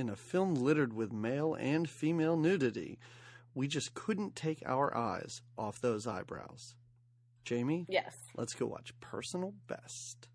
in a film littered with male and female nudity, we just couldn't take our eyes off those eyebrows. Jamie, Yes. let's go watch Personal Best.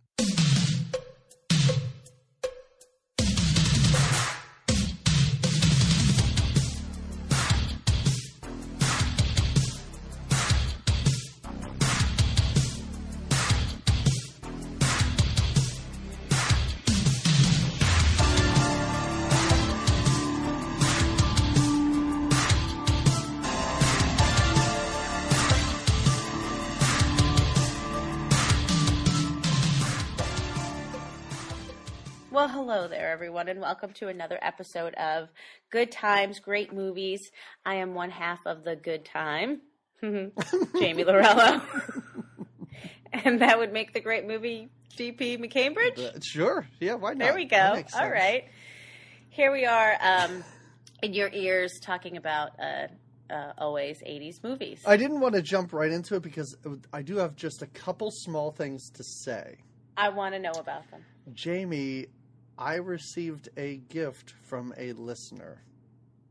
Welcome to another episode of Good Times, Great Movies. I am one half of the Good Time, Jamie Lorello. and that would make the great movie GP McCambridge. Uh, sure. Yeah, why not? There we go. All right. Here we are um, in your ears talking about uh, uh, always 80s movies. I didn't want to jump right into it because I do have just a couple small things to say. I want to know about them. Jamie, I received a gift from a listener.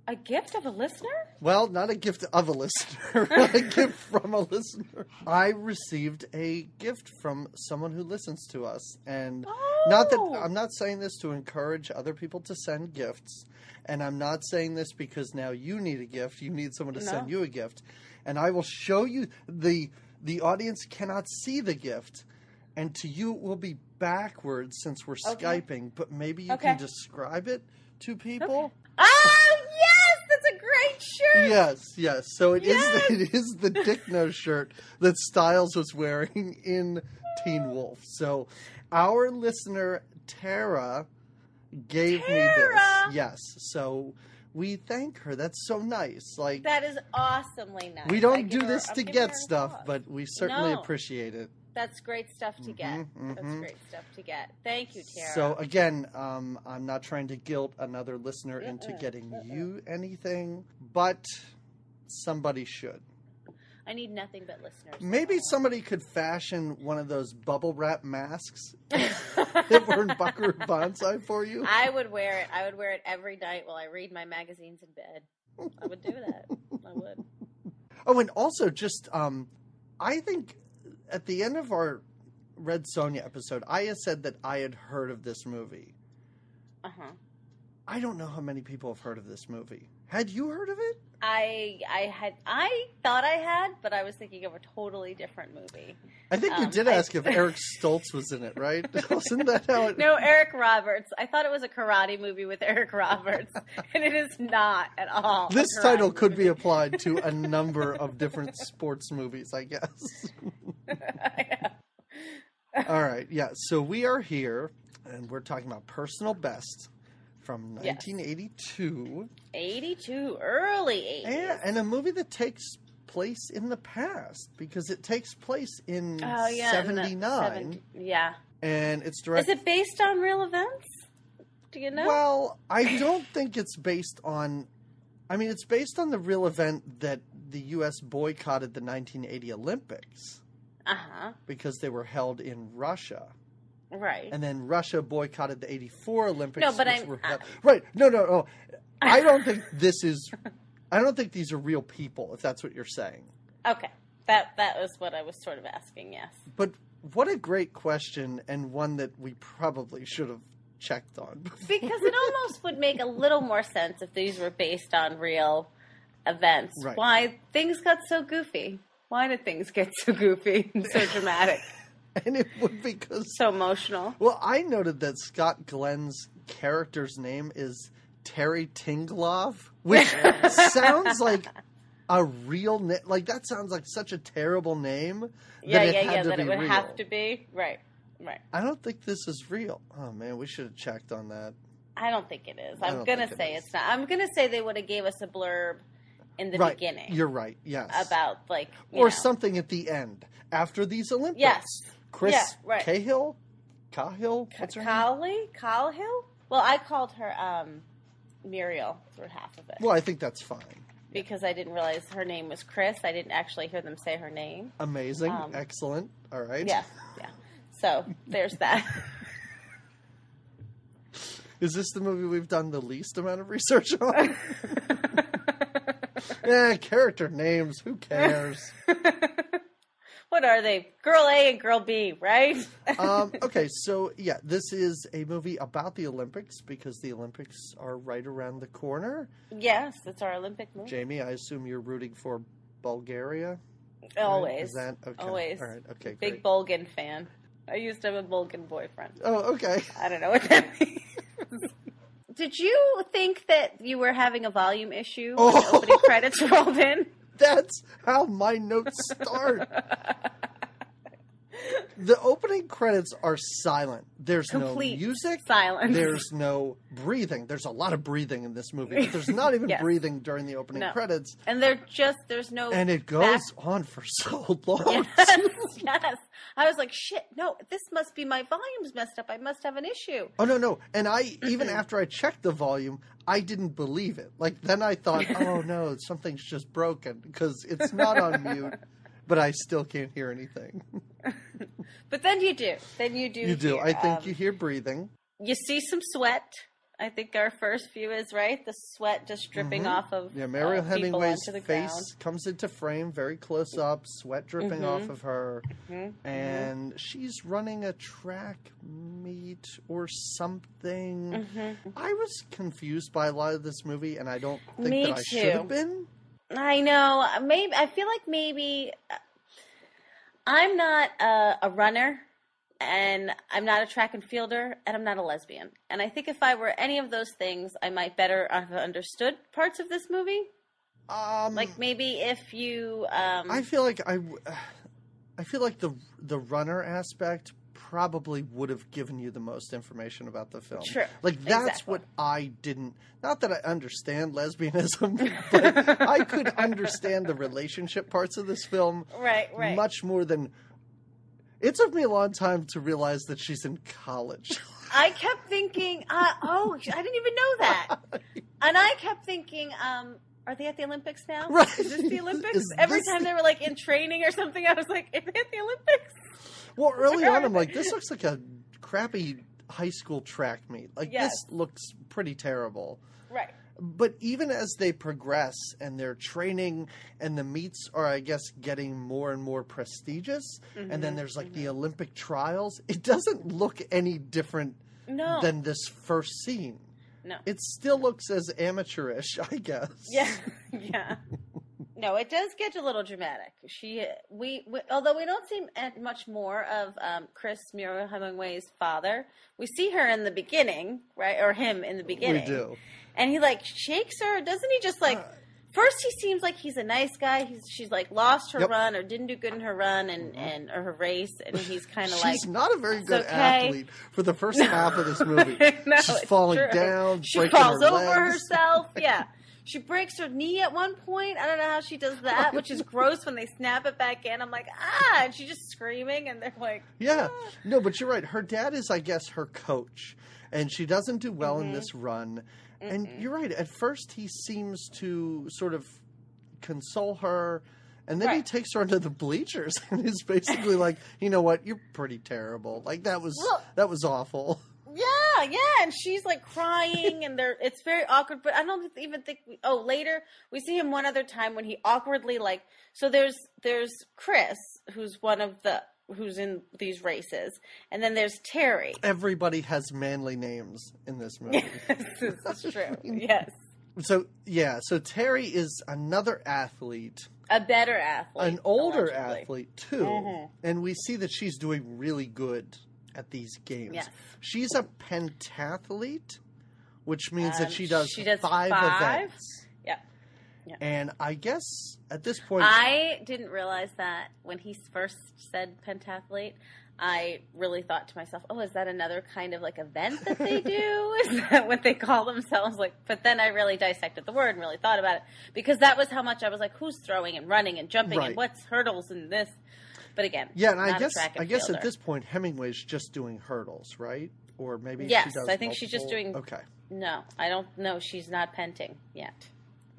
A gift of a listener? Well, not a gift of a listener, a gift from a listener. I received a gift from someone who listens to us. And not that Oh. I'm not saying this to encourage other people to send gifts. And I'm not saying this because now you need a gift. You need someone to send you a gift. And I will show you the the audience cannot see the gift. And to you it will be backwards since we're Okay. Skyping, but maybe you Okay. can describe it to people. Oh, yes! That's a great shirt! Yes, yes. So it is Yes! the, it is the Dick Nose shirt that Stiles was wearing in Teen Wolf. So our listener Tara gave me this. Yes. So we thank her. That's so nice. Like That is awesomely nice. we don't do her- this to get stuff, but we certainly No. appreciate it. That's great stuff to get. Mhm, That's great stuff to get. Thank you, Tara. So again, um, I'm not trying to guilt another listener into Uh-uh, getting uh-uh. you anything, but somebody should. I need nothing but listeners. Maybe somebody could fashion one of those bubble wrap masks that were in Buckaroo Banzai for you. I would wear it. I would wear it every night while I read my magazines in bed. I would do that. I would. Oh, and also just um, I think at the end of our Red Sonja episode, had said that I had heard of this movie. Uh huh. I don't know how many people have heard of this movie. Had you heard of it? I I had I thought I had, but I was thinking of a totally different movie. I think you Um, did I- ask if Eric Stoltz was in it, right? Wasn't that how it? No, Eric Roberts. I thought it was a karate movie with Eric Roberts, and it is not at all. This title could be applied to a number of different sports movies, I guess. All right, yeah. So we are here, and we're talking about Personal Best from Yes. 1982, 82, early 80s. and, and a movie that takes place in the past because it takes place in oh, yeah. in 79, 70 yeah. and it's directed. Is it based on real events? Do you know? Well, I don't think it's based on. I mean, it's based on the real event that the U.S. boycotted the 1980 Olympics uh huh. because they were held in Russia. Right. and then Russia boycotted the '84 Olympics. No, but I'm- were I- held- right. No, no, no. I don't think this is. I don't think these are real people. If that's what you're saying. okay. That that was what I was sort of asking. Yes. But what a great question, and one that we probably should have checked on. Because it almost would make a little more sense if these were based on real events. Right. Why things got so goofy? Why did things get so goofy and so dramatic, and it would be because. so emotional? Well, I noted that Scott Glenn's character's name is Terry Tingloff, which sounds like a real name. Like that sounds like such a terrible name. Yeah, that it yeah, yeah. That it would real. have to be right, right. I don't think this is real. Oh man, we should have checked on that. I don't think it is. I'm gonna think it say it's not. I'm gonna say they would have gave us a blurb in the right. beginning You're right. Yes. about like or know. something at the end after these Olympics. Yes. Chris Yeah, right. Cahill, Cahill. What's her? Collie, Colhill. Well, I called her um, Muriel for half of it Well, I think that's fine. because I didn't realize her name was Chris. I didn't actually hear them say her name. Amazing. Um, Excellent. All right. Yeah, yeah. So there's that. Is this the movie we've done the least amount of research on? yeah, character names. Who cares? What are they? Girl A and Girl B, right? um, okay, so yeah, this is a movie about the Olympics because the Olympics are right around the corner. yes, it's our Olympic movie. Jamie, I assume you're rooting for Bulgaria. Always. Is that okay? Always. All right. Okay. Big Great. Bulgan fan. I used to have a Bulgan boyfriend. oh, okay. I don't know what that means. Did you think that you were having a volume issue when Oh. opening credits rolled in? That's how my notes start. the opening credits are silent. There's Complete no music. silence. There's no breathing. There's a lot of breathing in this movie, but there's not even Yes. breathing during the opening No. credits. and they're just there's no And it goes back- on for so long. Yes, yes. I was like, shit, no, this must be my volume's messed up. I must have an issue. Oh no, no. And I even after I checked the volume, I didn't believe it. Like then I thought, "Oh no, something's just broken because it's not on mute." But I still can't hear anything. But then you do. Then you do. You do. hear, I think um, you hear breathing. you see some sweat. I think our first view is right. The sweat just dripping off of Mm-hmm. Yeah, Mariel uh, Hemingway's face ground. comes into frame very close up, sweat dripping Mhm. off of her, Mhm, and she's running a track meet or something. mhm. I was confused by a lot of this movie, and I don't think Me that I should have been. I know. Maybe I feel like maybe uh, I'm not a, a runner, and I'm not a track and fielder, and I'm not a lesbian. And I think if I were any of those things, I might better have understood parts of this movie. Um, Like maybe if you, um, I feel like I, I feel like the the runner aspect probably would have given you the most information about the film. True. Like that's Exactly. what I didn't. Not that I understand lesbianism, but I could understand the relationship parts of this film right, right. much more than. It took me a long time to realize that she's in college. I kept thinking, uh, oh, I didn't even know that. And I kept thinking, um, are they at the Olympics now? Right. Is this the Olympics? Is Every time the- they were like in training or something, I was like, is they at the Olympics? Well, early on, I'm like, this looks like a crappy high school track meet. Like Yes. this looks pretty terrible. Right. but even as they progress and their training and the meets are i guess getting more and more prestigious and Mm-hmm, then there's like the olympic trials it doesn't look any different No. than this first scene no. it still looks as amateurish i guess Yeah, yeah. No, it does get a little dramatic. She, we, we although we don't see much more of um, Chris Muriel Hemingway's father, we see her in the beginning, right, or him in the beginning. we do and he like shakes her. Doesn't he? Just like Uh, first, he seems like he's a nice guy. He's she's like lost her Yep. run or didn't do good in her run and and or her race, and he's kind of like she's not a very good okay." athlete for the first half of this movie No, she's falling true. down She falls her over herself. Yeah. She breaks her knee at one point. I don't know how she does that, which is gross when they snap it back in. I'm like, ah, and she's just screaming, and they're like, Yeah. "Ah." No, but you're right. Her dad is, I guess, her coach, and she doesn't do well Mm-hmm. in this run. And you're right. At first, he seems to sort of console her, and then he takes her into the bleachers and is basically like, "You know what? You're pretty terrible. Like that was Well- that was awful." Yeah, and she's like crying, and they're it's very awkward. But I don't even think. We, oh, later we see him one other time when he awkwardly like. So there's there's Chris, who's one of the who's in these races, and then there's Terry. Everybody has manly names in this movie. this is true. Yes, so yeah, so Terry is another athlete. a better athlete, an older allegedly. athlete too, Mhm. and we see that she's doing really good at these games. Yes. She's a pentathlete, which means that Um, she does, she does five, five? events. Yeah. And I guess at this point, I didn't realize that when he first said pentathlete. I really thought to myself, "Oh, is that another kind of like event that they do? is that what they call themselves?" Like, but then I really dissected the word and really thought about it because that was how much I was like, "Who's throwing and running and jumping Right. and what's hurdles and this?" But again, yeah, and I guess I guess fielder. at this point Hemingway's just doing hurdles, right? Or maybe Yes, she does I think she's just doing- Okay, no, I don't know. She's not penting yet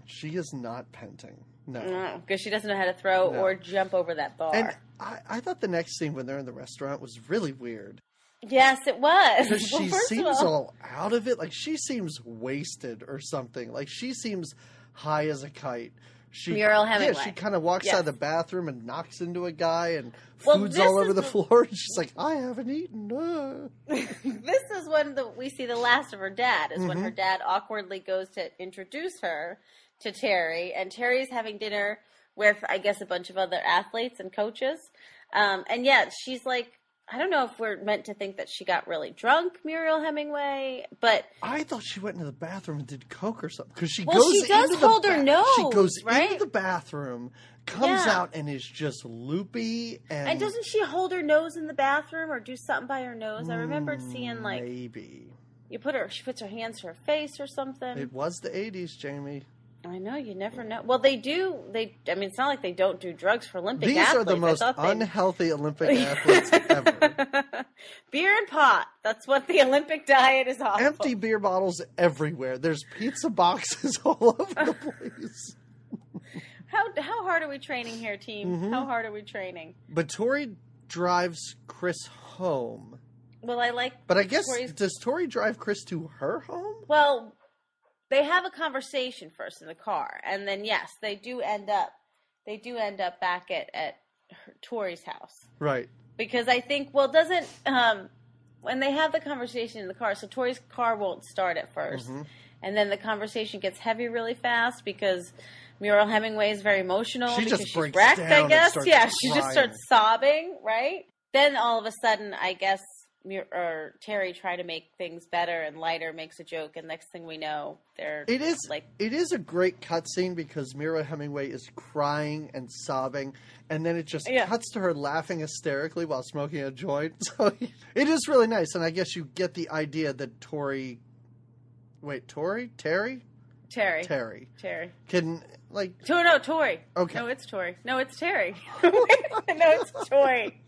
she is not penting. No. because she doesn't know how to throw No. or jump over that bar. And I, I thought the next scene when they're in the restaurant was really weird. Yes, it was. because Well, she seems all- all out of it. Like she seems wasted or something. Like she seems high as a kite. She, Muriel Yeah, she kind of walks Yes. out of the bathroom and knocks into a guy, and Well, food's all over the the- floor. And she's like, "I haven't eaten." Uh. this is when the, we see the last of her dad. Is when Mhm. her dad awkwardly goes to introduce her to Terry, and Terry's having dinner with, I guess, a bunch of other athletes and coaches. Um, and yeah, she's like, I don't know if we're meant to think that she got really drunk, Muriel Hemingway, but I thought she went into the bathroom and did coke or something because she Well, goes. she does hold her nose. She goes right? into the bathroom, comes Yeah. out, and is just loopy. And, and doesn't she hold her nose in the bathroom or do something by her nose? I remembered mm, seeing like maybe you put her, she puts her hands to her face or something. it was the '80s, Jamie. I know you never know. Well, they do. They. I mean, it's not like they don't do drugs for Olympic These athletes. are the most unhealthy Olympic athletes ever. Beer and pot. That's what the Olympic diet is all. Empty beer bottles everywhere. There's pizza boxes all over the place. How how hard are we training here, team? Mm-hmm. How hard are we training? But Tori drives Chris home. Well, I like. But I guess Tori's- does Tori drive Chris to her home? Well, they have a conversation first in the car, and then yes, they do end up. They do end up back at at Tori's house. Right. because I think well doesn't um when they have the conversation in the car, so Tori's car won't start at 1st Mm-hmm. and then the conversation gets heavy really fast because Muriel Hemingway is very emotional She because just she's breaks wrecked. down I guess, yeah, she just starts sobbing, right? Then all of a sudden, I guess. Or Terry try to make things better, and Lighter makes a joke, and next thing we know, they're It is like it is a great cutscene because Mariel Hemingway is crying and sobbing, and then it just Yeah. cuts to her laughing hysterically while smoking a joint. So it is really nice, and I guess you get the idea that Tori, wait, Tori, Terry, Terry, Terry Terry. can like To- no, Tori. Okay. No, it's Tori. No, it's Terry. no, it's Tori.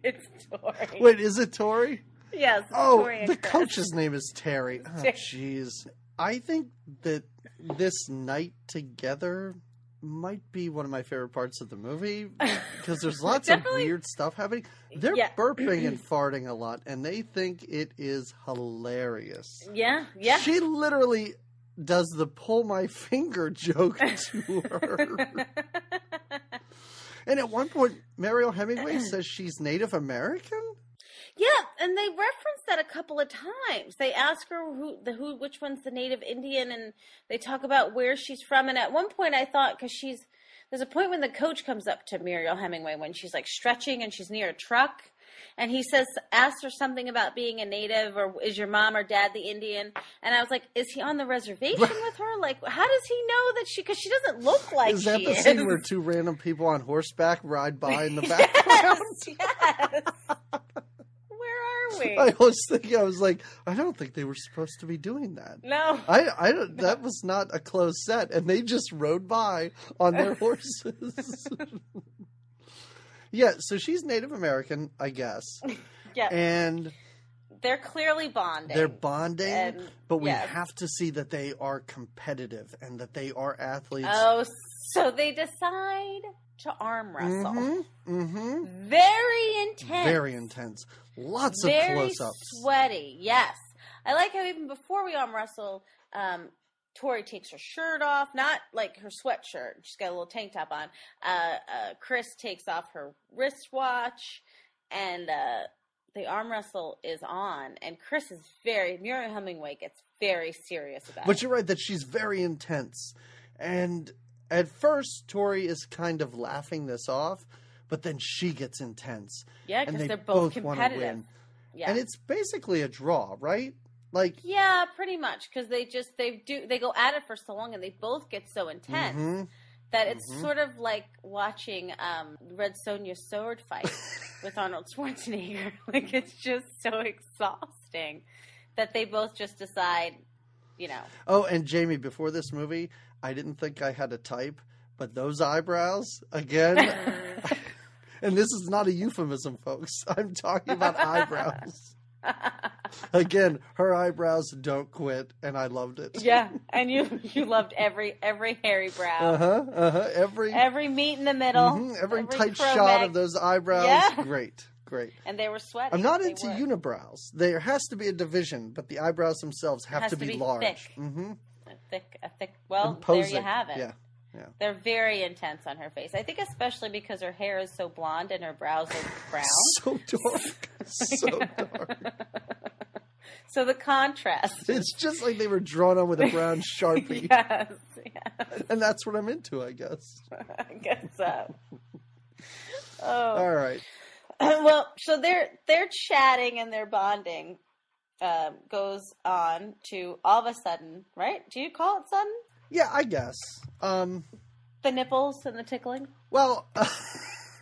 It's Tori. wait, is it Tori? Yes. Oh, Tori the coach's name is Terry. Oh, jeez. I think that this night together might be one of my favorite parts of the movie because there's lots of weird stuff happening. They're Yeah. burping and farting a lot, and they think it is hilarious. Yeah, yeah. She literally does the pull my finger joke to her. And at one point, Mariel Hemingway says she's Native American. yeah, and they reference that a couple of times. They ask her who the who which one's the native Indian, and they talk about where she's from. And at one point, I thought because she's there's a point when the coach comes up to Muriel Hemingway when she's like stretching and she's near a truck. And he says, asks her something about being a native, or is your mom or dad the Indian? And I was like, is he on the reservation with her? Like, how does he know that she? Because she doesn't look like Is that the is. scene where two random people on horseback ride by in the background? Yes, yes. Where are we? I was thinking, I was like, I don't think they were supposed to be doing that. no. I, I don't, that was not a closed set, and they just rode by on their horses. Yeah, so she's Native American, I guess, Yeah, and they're clearly bonding. they're bonding, And- but we yes. have to see that they are competitive and that they are athletes. Oh, so they decide to arm wrestle. Mm-hmm, mm-hmm. Very intense. Very intense. Lots of close-ups. sweaty. Yes, I like how even before we arm wrestle, um, Tori takes her shirt off, not like her sweatshirt. She's got a little tank top on. Uh, uh, Chris takes off her wristwatch, and uh, the arm wrestle is on. And Chris is very Muriel Hemingway gets very serious about it. But it. you're right that she's very intense. And at first, Tori is kind of laughing this off, but then she gets intense. Yeah, because they they're both, both competitive. win. Yeah. And it's basically a draw, right? Like, yeah, pretty much because they just they do they go at it for so long and they both get so intense mhm. that it's Mhm. sort of like watching um, Red Sonja sword fight with Arnold Schwarzenegger. like it's just so exhausting that they both just decide, you know. oh, and Jamie, before this movie, I didn't think I had a type, but those eyebrows, again, and this is not a euphemism, folks. I'm talking about eyebrows. Again, her eyebrows don't quit, and I loved it. yeah, and you you loved every every hairy brow, Uh huh. Uh huh. Every every meat in the middle, Mhm, every, tight crow shot of those eyebrows. Yeah. Great. great. and they were sweating. I'm not into were. unibrows. There has to be a division, but the eyebrows themselves have to to be, be large. thick. Mm-hmm. a thick, a thick. Well, there you have it. Yeah. They're very intense on her face. I think especially because her hair is so blonde and her brows are brown. So dark. so dark. So the contrast. It's just like they were drawn on with a brown sharpie. yes, yes, And that's what I'm into, I guess. I guess so. Oh All right. well, so they're they're chatting and they're bonding. Um, goes on to all of a sudden, right? Do you call it sudden? Yeah, I guess. Um, The nipples and the tickling. well,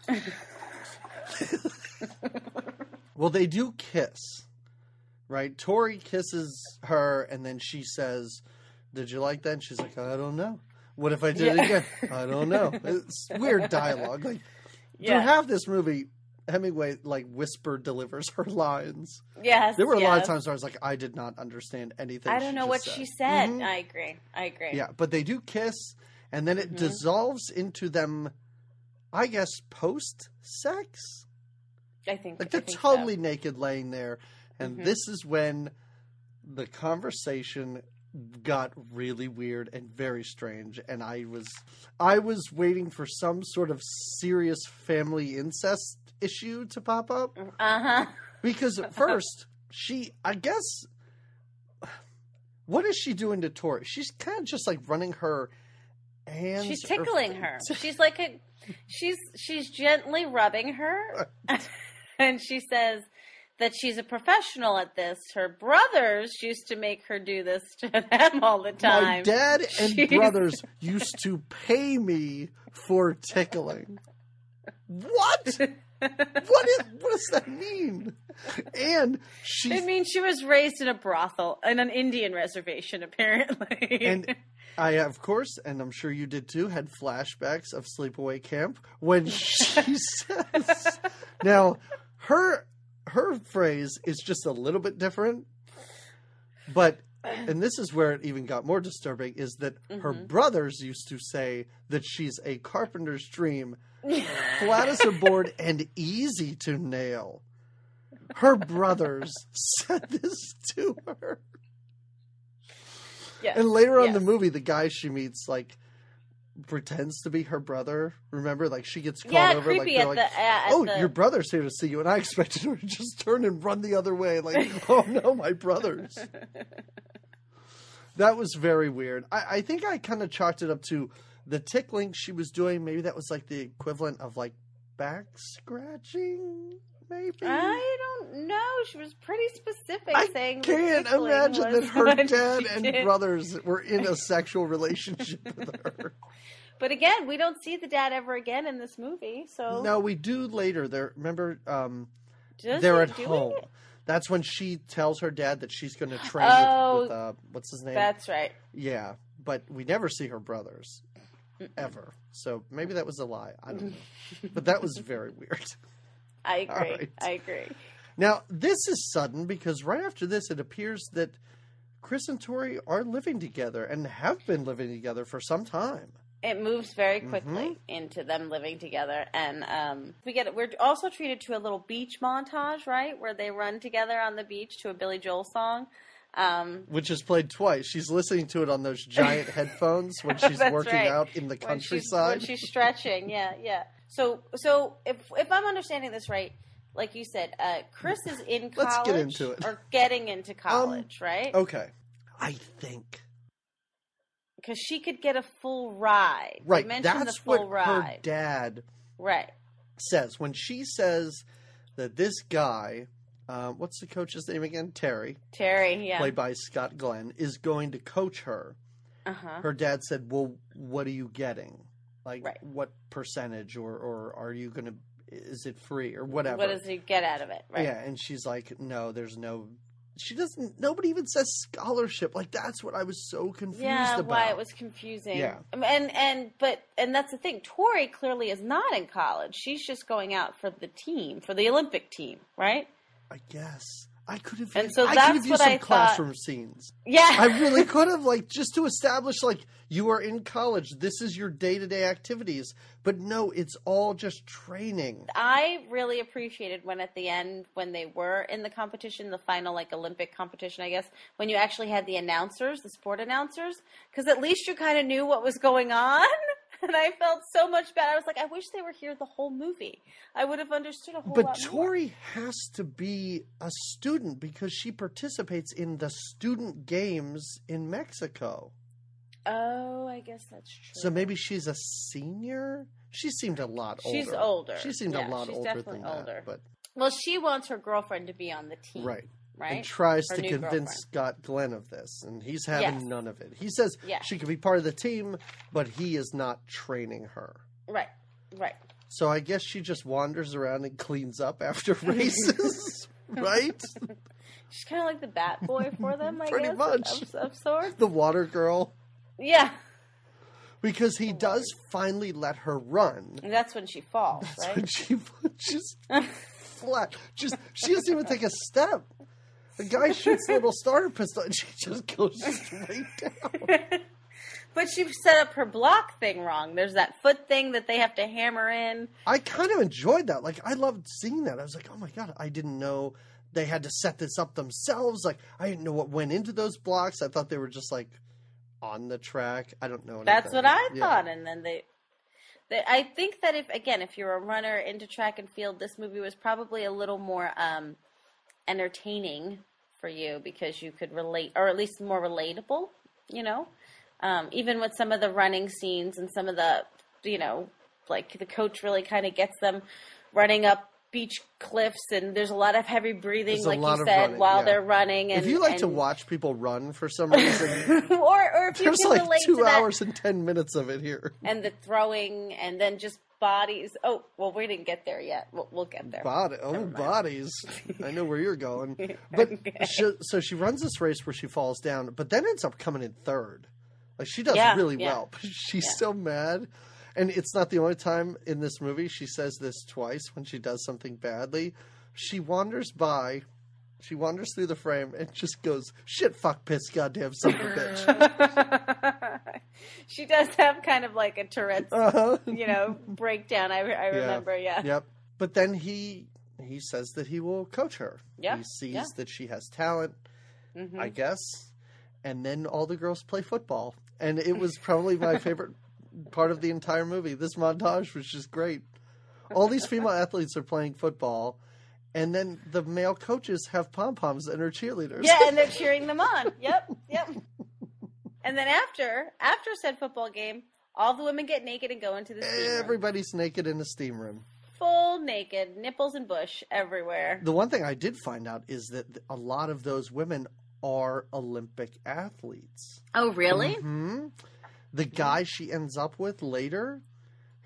well, they do kiss, right? Tori kisses her, and then she says, "Did you like that?" And she's like, "I don't know. What if I did it again? I don't know." It's weird dialogue. Like through Yeah. half this movie, Hemingway like whisper delivers her lines. Yes. There were a lot of times where I was like, I did not understand anything. I don't know what said. she said. Mhm. I agree. I agree. Yeah, but they do kiss, and then it Mhm. dissolves into them. I guess post sex. I think Like they're think totally So. naked, laying there, and Mhm. this is when the conversation got really weird and very strange. And I was, I was waiting for some sort of serious family incest issue to pop up. Uh huh. Because at first, she, I guess, what is she doing to Tori? She's kind of just like running her hands. She's tickling her. She's like a. She's she's gently rubbing her, and she says that she's a professional at this. Her brothers used to make her do this to them all the time. My dad and She's- brothers used to pay me for tickling. What? What is? What does that mean? And she I mean, she was raised in a brothel in an Indian reservation, apparently. and I, of course, and I'm sure you did too, had flashbacks of Sleepaway Camp when she says, "Now, her her phrase is just a little bit different, but." And this is where it even got more disturbing is that her Mhm. brothers used to say that she's a carpenter's dream, flat as a board and easy to nail. Her brothers said this to her. Yes, And later on in yes. the movie, the guy she meets like pretends to be her brother. Remember, like she gets called yeah, over, like they're like, the. At "Oh, the, your brother's here to see you," and I expected her to just turn and run the other way, like, "Oh no, my brothers." that was very weird. I, I think I kind of chalked it up to the tickling she was doing. Maybe that was like the equivalent of like back scratching. Maybe I don't know. She was pretty specific, I saying can't imagine that her dad and did. brothers were in a sexual relationship with her. But again, we don't see the dad ever again in this movie. So No, we do later. There, remember, um, Does they're at home. it? That's when she tells her dad that she's going to train Oh, with, with uh, what's his name? That's right. Yeah, but we never see her brothers ever. So maybe that was a lie. I don't know. but that was very weird. I agree. right. I agree. Now, this is sudden because right after this, it appears that Chris and Tori are living together and have been living together for some time. It moves very Mm-hmm. quickly into them living together, and um, we get we're also treated to a little beach montage, right, where they run together on the beach to a Billy Joel song. Um, Which is played twice. She's listening to it on those giant headphones when she's working right. out in the when she's, countryside. when she's stretching, yeah, yeah. So, so if if I'm understanding this right, like you said, uh, Chris is in college Let's get into it. Um, or getting into college, right? Okay. I think. Because she could get a full ride. Right. mentioned That's what her ride. dad right. says. When she says that this guy, uh, what's the coach's name again? Terry, Terry, yeah. played by Scott Glenn, is going to coach her. Uh huh. Her dad said, Well, what are you getting? Like, Right. what percentage? Or, or are you going to, is it free or whatever? What does he get out of it? Right. Yeah. And she's like, No, there's no. She doesn't. Nobody even says scholarship. Like that's what I was so confused Yeah, about. why it was confusing. Yeah. Um, and and but and that's the thing. Tori clearly is not in college. She's just going out for the team, for the Olympic team, right? I guess. I could have. And so I that's could have used some I thought- classroom scenes. Yeah. I really could have, like, just to establish, like, you are in college. This is your day to day activities. But no, it's all just training. I really appreciated when at the end, when they were in the competition, the final like Olympic competition, I guess, when you actually had the announcers, the sport announcers, because at least you kind of knew what was going on. And I felt so much bad. I was like, I wish they were here the whole movie. I would have understood a whole But lot more. Tori has to be a student because she participates in the student games in Mexico. Oh, I guess that's true. So maybe she's a senior. She seemed a lot older. She's older. She seemed Yeah, a lot older than that. older. But well, she wants her girlfriend to be on the team, right. Right. and tries Her to convince girlfriend. Scott Glenn of this, and he's having Yes. none of it. He says Yeah. she could be part of the team, but he is not training her. Right. Right. So I guess she just wanders around and cleans up after races, right? She's kind of like the bat boy for them, I Pretty guess, much. of, of sorts. The water girl, Yeah. because he does finally let her run. And that's when she falls, That's right? when she just flat, just she doesn't even take a step. The guy shoots a little starter pistol, and she just goes straight down. but she set up her block thing wrong. There's that foot thing that they have to hammer in. I kind of enjoyed that. Like I loved seeing that. I was like, oh my god, I didn't know they had to set this up themselves. Like I didn't know what went into those blocks. I thought they were just like on the track. I don't know. That's what I Yeah. thought. And then they, they, I think that if again, if you're a runner into track and field, this movie was probably a little more um, entertaining for you because you could relate, or at least more relatable. You know, um, even with some of the running scenes and some of the, you know, like the coach really kind of gets them running up beach cliffs and there's a lot of heavy breathing like you said running, while yeah. they're running and if you like to watch people run for some reason, or or if you there's can like relate two to that hours and ten minutes of it here. and the throwing and then just bodies. Oh, well, we didn't get there yet. We'll, we'll get there. Body, oh, bodies. I know where you're going. But Okay. she, so she runs this race where she falls down, but then ends up coming in third. Like she does Yeah, really yeah. well. But she's Yeah. so mad. And it's not the only time in this movie she says this twice when she does something badly. She wanders by, she wanders through the frame and just goes, shit, fuck, piss, goddamn son of a bitch. she does have kind of like a Tourette's, Uh-huh. you know, breakdown. I, I remember, yeah. Yep. But then he he says that he will coach her. Yeah, He sees yeah. that she has talent, Mhm. I guess. And then all the girls play football. And it was probably my favorite part of the entire movie. This montage was just great. All these female athletes are playing football, and then the male coaches have pom poms and are cheerleaders. Yeah, and they're cheering them on. Yep, yep. And then after after said football game, all the women get naked and go into the steam room. Everybody's naked in the steam room. Full naked, nipples and bush everywhere. The one thing I did find out is that a lot of those women are Olympic athletes. Oh, really? hmm The guy she ends up with later,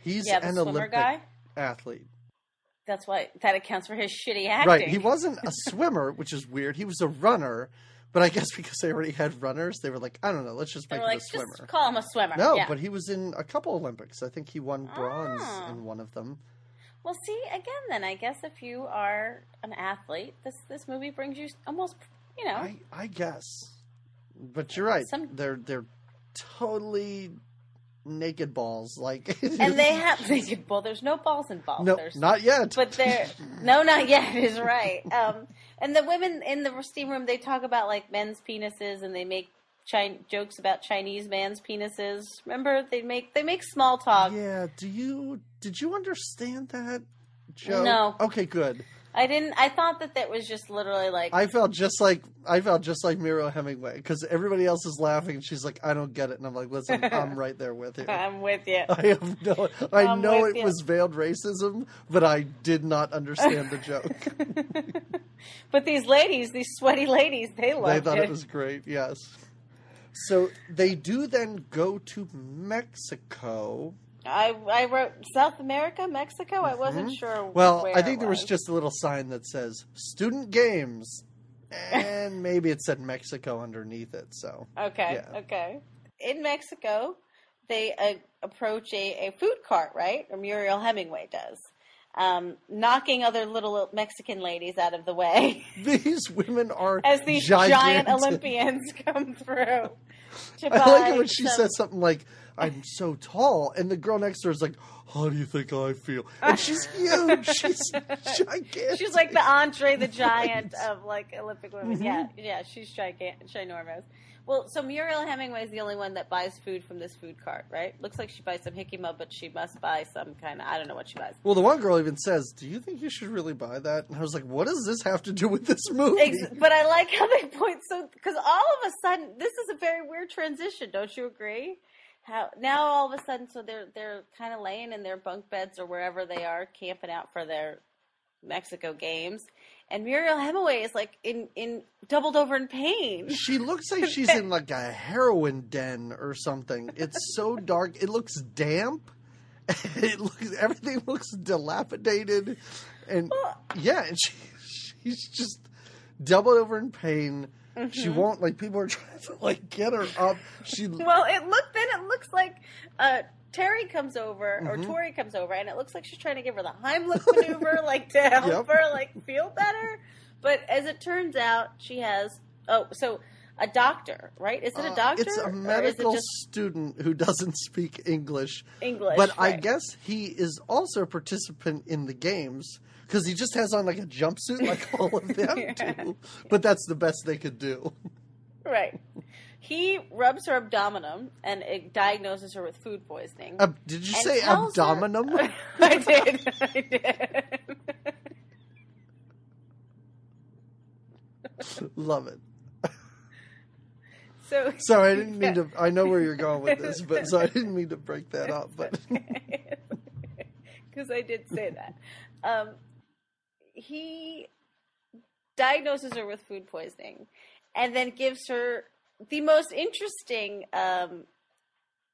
he's Yeah, the an swimmer Olympic guy. athlete. That's why that accounts for his shitty acting. Right. He wasn't a swimmer, which is weird. He was a runner, but I guess because they already had runners, they were like, I don't know, let's just They make him a swimmer. just call him a swimmer. No, yeah. but he was in a couple Olympics. I think he won bronze Ah. in one of them. Well, see, again, then I guess if you are an athlete, this this movie brings you almost, you know, I I guess. But you're right. Some- They're they're totally naked balls. Like and they have naked ball. There's no balls involved. no, There's, not yet. but they're no, not yet. Is right. Um, and the women in the steam room, they talk about like men's penises, and they make Chin- jokes about Chinese man's penises. Remember, they make they make small talk. Yeah. Do you did you understand that, Joke? No. Okay, good. I didn't. I thought that that was just literally like I felt just like I felt just like Mariel Hemingway because everybody else is laughing. and She's like, I don't get it, and I'm like, listen, I'm right there with you. I'm with you. I have no. I I'm know it you. was veiled racism, but I did not understand the joke. But these ladies, these sweaty ladies, they loved it. they thought it. it was great. Yes. So they do then go to Mexico. I I wrote South America, Mexico. I wasn't Mhm. sure. Well, where I think there was just a little sign that says "Student Games," and maybe it said Mexico underneath it. So okay. yeah. Okay. In Mexico, they uh, approach a, a food cart, right? Or Muriel Hemingway does, um, knocking other little Mexican ladies out of the way These women are as these giant. Olympians come through. I like it when she some- says something like, "I'm oh. so tall," and the girl next to her is like, "How do you think I feel?" And she's huge. She's gigantic. She's like the Andre the Giant of like Olympic women. Mm-hmm. Yeah, yeah, she's gigantic, ginormous. Well, so Muriel Hemingway is the only one that buys food from this food cart, right? Looks like she buys some mud, but she must buy some kind of I don't know what she buys. Well, the one girl even says, "Do you think you should really buy that?" And I was like, "What does this have to do with this movie?" Ex- but I like how they point so because all of a sudden this is a very weird transition. Don't you agree? How now all of a sudden so they're they're kind of laying in their bunk beds or wherever they are camping out for their Mexico games, and Muriel Hemingway is like in in doubled over in pain. She looks like she's in like a heroin den or something. It's so dark. It looks damp. It looks everything looks dilapidated, and Well- yeah, and she, she's just doubled over in pain. She Mm-hmm. won't like people are trying to like get her up. She Well, it looked then it looks like uh, Terry comes over or Mhm. Tori comes over, and it looks like she's trying to give her the Heimlich maneuver, like to help Yep. her like feel better. But as it turns out, she has oh so a doctor, right? Is it a uh, doctor? it's a is it medical just student who doesn't speak English. English? But I guess he is also a participant in the games because he just has on like a jumpsuit like all of them do. But that's the best they could do. right. He rubs her abdominum and it diagnoses her with food poisoning. Uh, did you say tells her- I did. I did. Love it. So Sorry, I didn't mean Yeah. to. I know where you're going with this, but so I didn't mean to break that up. But because I did say that. Um, he diagnoses her with food poisoning, and then gives her the most interesting um,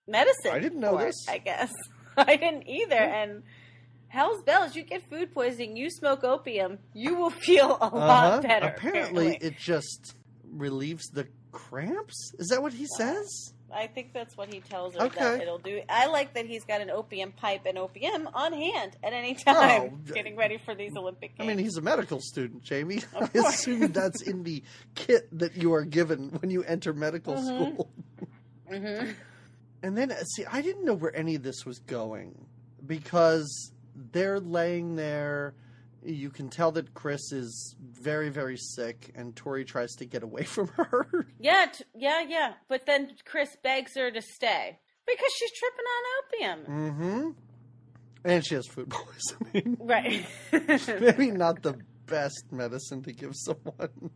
medicine. I didn't know for this. I guess I didn't either. And hell's bells, you get food poisoning, you smoke opium, you will feel a uh-huh. lot better. apparently, it just relieves the cramps. Is that what he says? I think that's what he tells her Okay. that it'll do. I like that he's got an opium pipe and opium on hand at any time, Oh, getting ready for these Olympic I mean, he's a medical student, Jamie. I assume that's in the kit that you are given when you enter medical Mhm. school. hmm And then, see, I didn't know where any of this was going because they're laying there. You can tell that Chris is very, very sick, and Tori tries to get away from her. Yeah, t- yeah, yeah. But then Chris begs her to stay because she's tripping on opium. mm-hmm. And she has food poisoning. Right. Maybe not the best medicine to give someone.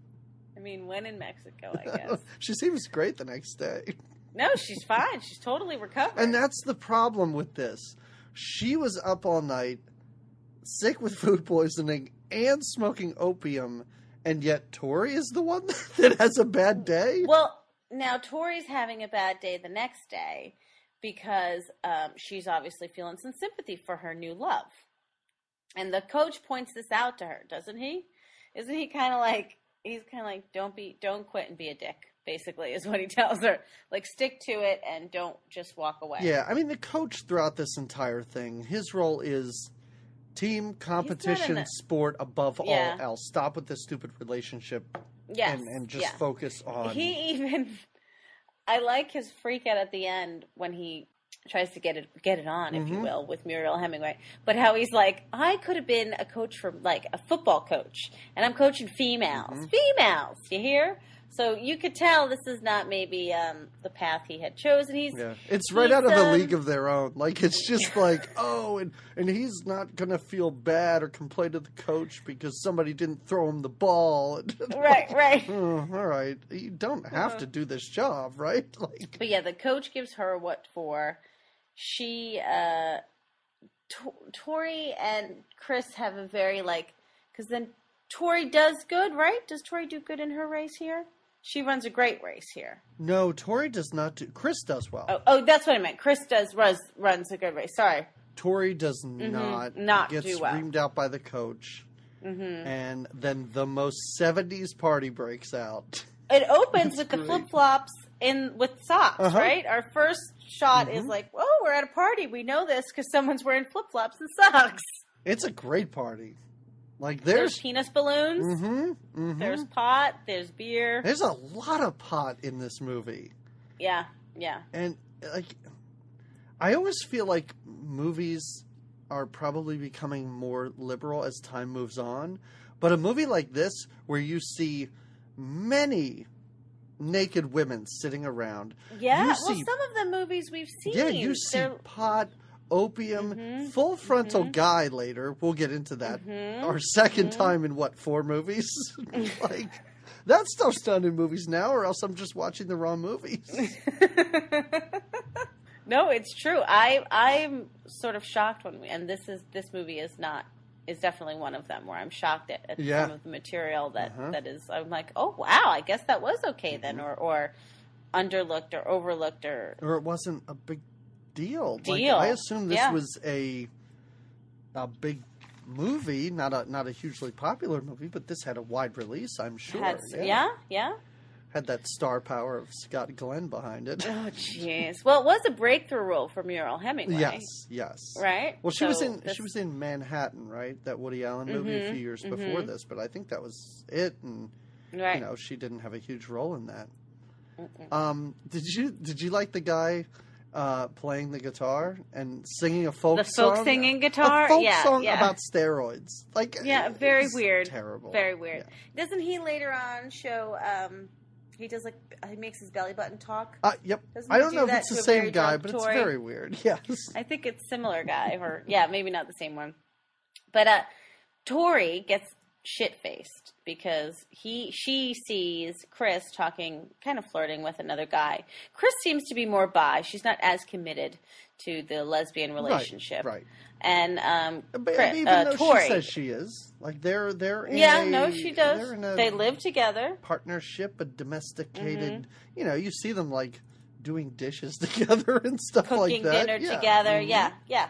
I mean, when in Mexico, I guess. she seems great the next day. No, she's fine. She's totally recovered. And that's the problem with this. She was up all night, sick with food poisoning and smoking opium, and yet Tori is the one that has a bad day. Well, now Tori's having a bad day the next day because um, she's obviously feeling some sympathy for her new love. And the coach points this out to her, doesn't he? Isn't he kind of like he's kind of like don't be don't quit and be a dick basically is what he tells her. Like stick to it and don't just walk away. Yeah, I mean the coach throughout this entire thing, his role is team competition a- sport above Yeah. all else. Stop with this stupid relationship Yes. and, and just yeah. focus on He even I like his freak out at the end when he tries to get it get it on, if you Mhm. will, with Muriel Hemingway. But how he's like, I could have been a coach for like a football coach, and I'm coaching females. Mhm. Females, you hear? So you could tell this is not maybe um, the path he had chosen. He's Yeah, it's right He's, out of a um, league of their own. Like it's just like, oh, and and he's not gonna feel bad or complain to the coach because somebody didn't throw him the ball. right, right. Oh, all right, you don't have Uh-huh. to do this job, right? Like, But yeah, the coach gives her what for. She, uh, Tor- Tori and Chris have a very like, because then Tori does good, right? Does Tori do good in her race here? She runs a great race here. no, Tori does not do. Chris does well. Oh, oh that's what I meant. Chris does runs runs a good race. Sorry. Tori does not. Mm-hmm. not gets do well. reamed out by the coach, hmm and then the most '70s party breaks out. It opens with the flip flops in with socks, Uh-huh. right? Our first shot is Mhm. like, oh, we're at a party. We know this because someone's wearing flip flops and socks. It's a great party. Like There's there's, penis balloons. mm-hmm, mm-hmm. There's pot. There's beer. there's a lot of pot in this movie, Yeah, yeah. and like I always feel like movies are probably becoming more liberal as time moves on. But a movie like this, where you see many naked women sitting around, Yeah. Well, some of the movies we've seen. yeah, you see they're- pot, opium, Mhm, full frontal mhm. guy. Later, we'll get into that. Mhm. Our 2nd Mhm. time in what four movies? like that stuff's done in movies now, or else I'm just watching the wrong movies. no, it's true. I I'm sort of shocked when we, and this is this movie is not is definitely one of them where I'm shocked at, at Yeah. some of the material that Uh-huh. that is. I'm like, oh wow, I guess that was okay then, Mm-hmm. or or underlooked or overlooked or or it wasn't a big deal. Like, Deal. I assume this Yeah. was a a big movie, not a not a hugely popular movie, but this had a wide release. I'm sure. had yeah yeah. had that star power of Scott Glenn behind it. Oh jeez. Well, it was a breakthrough role for Mariel Hemingway. yes, yes. Right. Well, she was in this- she was in Manhattan, right? That Woody Allen movie a Mhm, few years before mhm. this, but I think that was it, and right. you know she didn't have a huge role in that. Mm-mm. Um, did you did you like the guy uh, playing the guitar and singing a folk The song? folk singing guitar? a folk Yeah, song yeah. about steroids. Like Yeah, very weird. terrible, Very weird. Doesn't he later on show? um He does like he makes his belly button talk. Uh, yep. Doesn't I don't do know if it's the same guy, but it's very weird. Yes. I think it's similar guy, or yeah, maybe not the same one. But uh Tori gets shit faced because he she sees Chris talking kind of flirting with another guy. Chris seems to be more bi. She's not as committed to the lesbian relationship. Right. And um But Chris- even uh, though Tori. she says she is, like they're they're in yeah, a, no, she does. They live together. partnership, a domesticated. Mm-hmm. You know, you see them like doing dishes together and stuff like cooking that. dinner Yeah. together. Mhm. Yeah, yeah.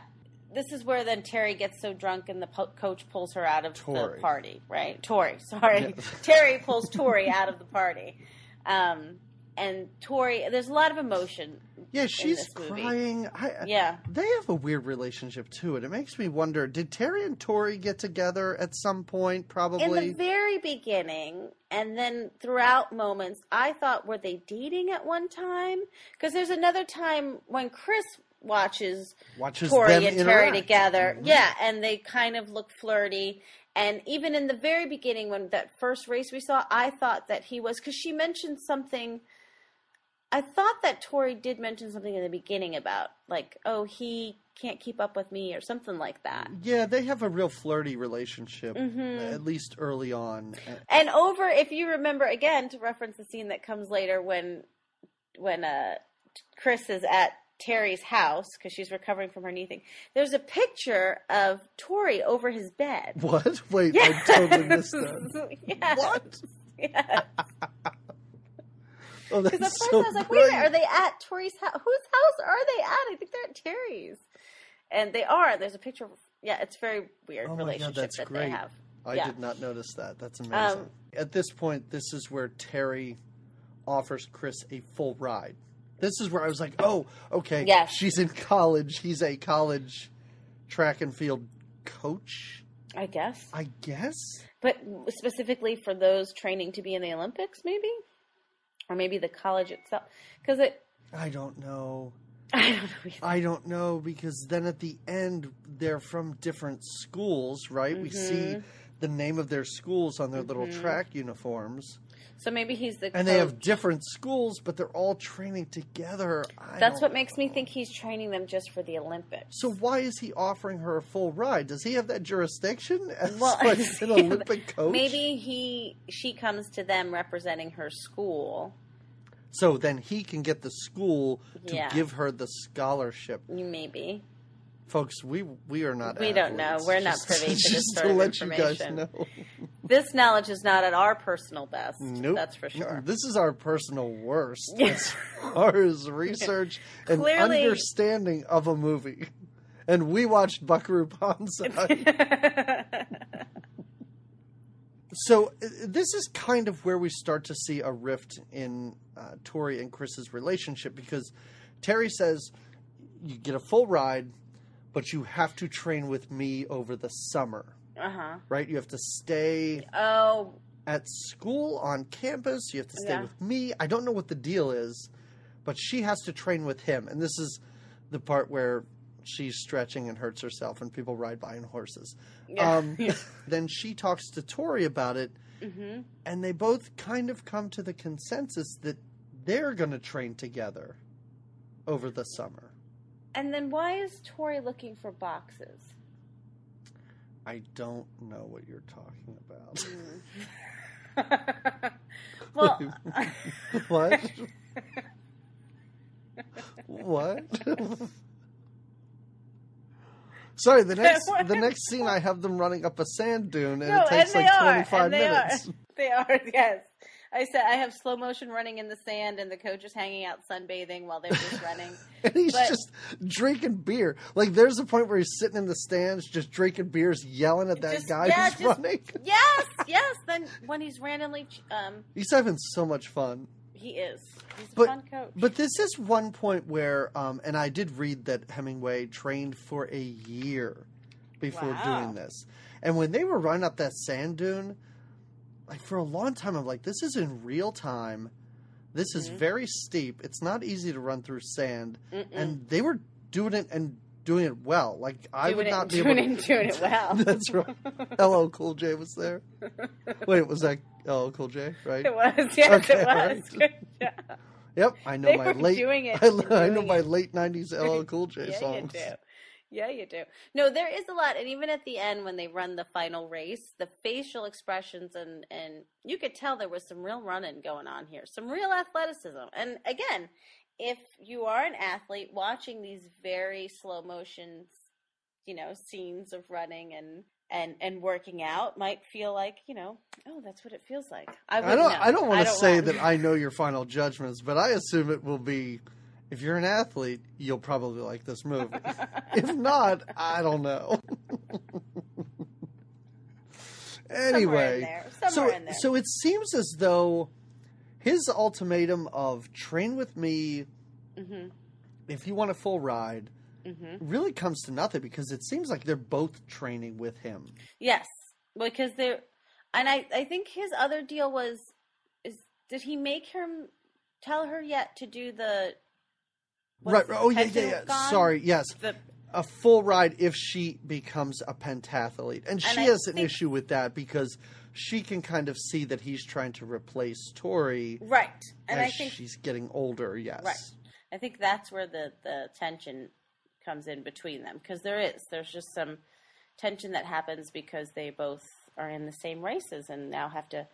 This is where then Terry gets so drunk and the po- coach pulls her out of Tori. the party, right? Tori, sorry. Yeah. Terry pulls Tori out of the party. Um, and Tori, there's a lot of emotion. Yeah, she's crying. I, Yeah. They have a weird relationship too, and it makes me wonder: Did Terry and Tori get together at some point? Probably in the very beginning, and then throughout moments, I thought, were they dating at one time? Because there's another time when Chris watches Watches Tori them and Terry interact. together. Mhm. Yeah, and they kind of look flirty. And even in the very beginning, when that first race we saw, I thought that he was because she mentioned something. I thought that Tori did mention something in the beginning about like, oh, he can't keep up with me or something like that. Yeah, they have a real flirty relationship, Mhm. at least early on. And over, if you remember again, to reference the scene that comes later when when uh, Chris is at Terry's house because she's recovering from her knee thing. There's a picture of Tori over his bed. What? Wait, Yeah. I totally missed that. Yes. What? Yes. Oh, Because that's at first so I was like, wait a minute, are they at Tori's house? Whose house are they at? I think they're at Terry's. And they are. There's a picture of, yeah, it's very weird Oh God, relationship that's that great. they have. I yeah. did not notice that. That's amazing. Um, At this point, this is where Terry offers Chris a full ride. This is where I was like, oh, okay. Yes. She's in college. He's a college track and field coach, I guess. I guess. But specifically for those training to be in the Olympics, maybe? Or maybe the college itself. Because it, I don't know. I don't know. either. I don't know because then at the end they're from different schools, right? We see Mhm. the name of their schools on their little Mhm. track uniforms, So maybe he's the and they have different schools, but they're all training together. I That's what makes me think he's training them just for the Olympics. So why is he offering her a full ride? Does he have that jurisdiction as Well, like an Olympic coach? maybe he she comes to them representing her school. So then he can get the school to Yeah. give her the scholarship. Maybe. Folks, we we are not. We don't know. We're not privy to this just sort to of let you guys information. know. This knowledge is not at our personal best. Nope. That's for sure. This is our personal worst as far as research and Clearly- understanding of a movie. And we watched Buckaroo Banzai. so uh, this is kind of where we start to see a rift in uh, Tori and Chris's relationship because Terry says you get a full ride, but you have to train with me over the summer, Uh huh. right? You have to stay Oh, at school on campus. You have to stay Yeah. with me. I don't know what the deal is, but she has to train with him. And this is the part where she's stretching and hurts herself, and people ride by in horses. yeah. Um, then she talks to Tori about it, hmm and they both kind of come to the consensus that they're going to train together over the summer. And then why is Tori looking for boxes? I don't know what you're talking about. Mm. well, what? what? Sorry, the next the next scene I have them running up a sand dune and no, it takes and like twenty five minutes. Are. They are, yes. I said I have slow motion running in the sand, and the coach is hanging out sunbathing while they're just running. And he's But- just drinking beer. Like there's a point where he's sitting in the stands just drinking beers, yelling at that Just- guy yeah, who's just- running. yes, yes. Then when he's randomly, um, He's having so much fun. he is. He's a But- fun coach. But this is one point where, um, and I did read that Hemingway trained for a year before Wow. doing this. And when they were running up that sand dune, like for a long time, I'm like, this is in real time. This is Mhm. very steep. It's not easy to run through sand. Mm-mm. And they were doing it and doing it well. Like I doing would it, not be doing able it, doing it well. That's right. LL Cool J was there. Wait, was that LL Cool J? Right? It was, yes, Okay, it was. right. Good job. Yep, I know They my late. doing it I, I know doing my it. late '90s LL Cool J yeah, songs. Yeah, you do. No, there is a lot, and even at the end when they run the final race, the facial expressions and and you could tell there was some real running going on here, some real athleticism. And again, if you are an athlete watching these very slow motions, you know, scenes of running and and and working out, might feel like you know, oh, that's what it feels like. I, I don't. know. I don't want to say run. that I know your final judgments, but I assume it will be. If you're an athlete, you'll probably like this movie. if not, I don't know. Somewhere in anyway, there. so in there. so it seems as though his ultimatum of train with me hmm if you want a full ride hmm really comes to nothing because it seems like they're both training with him. Yes, because they're, and I, I think his other deal was, is did he make him tell her yet to do the, right. Oh yeah, yeah, yeah. Sorry. Yes. The, a full ride if she becomes a pentathlete. And she I has an issue with that because she can kind of see that he's trying to replace Tori right, and I think she's getting older, yes. Right. I think that's where the the tension comes in between them because there is there's just some tension that happens because they both are in the same races and now have to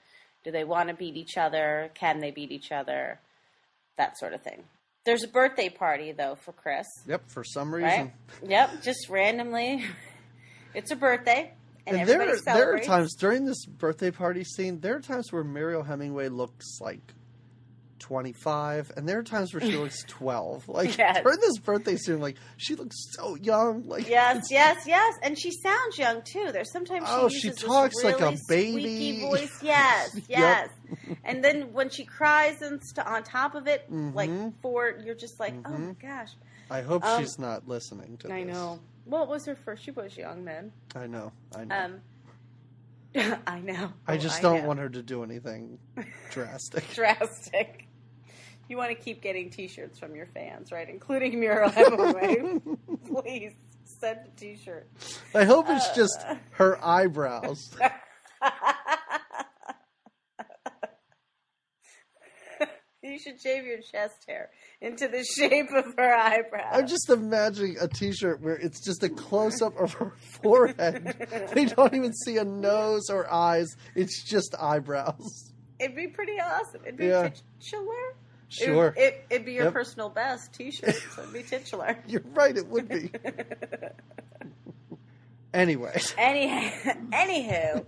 do they want to beat each other can they beat each other that sort of thing there's a birthday party though for chris. Yep, for some reason. right yep just randomly. It's a birthday and, And, there, everybody there are times during this birthday party scene, there are times where Mariel Hemingway looks like 25, and there are times where she looks 12. Like, Yes. during this birthday scene, like, she looks so young. Like, Yes, yes, yes, and she sounds young too. There's sometimes she Oh, she talks this like a really baby. squeaky voice. Yes, Yep. yes. and then when she cries and st- on top of it, like Mhm. for you're just like, oh my Mhm. gosh. I hope Um, she's not listening to this. I this. know. Well, it was her first. She was young then. I know. I know. Um, I know. I Oh, just don't know. want her to do anything drastic. drastic. You want to keep getting T-shirts from your fans, right? Including Mariel Hemingway. Please send a T-shirt. I hope it's just Uh. her eyebrows. you should shave your chest hair into the shape of her eyebrows. I'm just imagining a T-shirt where it's just a close-up of her forehead. they don't even see a nose or eyes. It's just eyebrows. It'd be pretty awesome. It'd be Yeah. titular. Sure, It, it, it'd be your Yep. personal best T-shirt. So it'd be titular. you're right. It would be. Anyway, Any, anywho,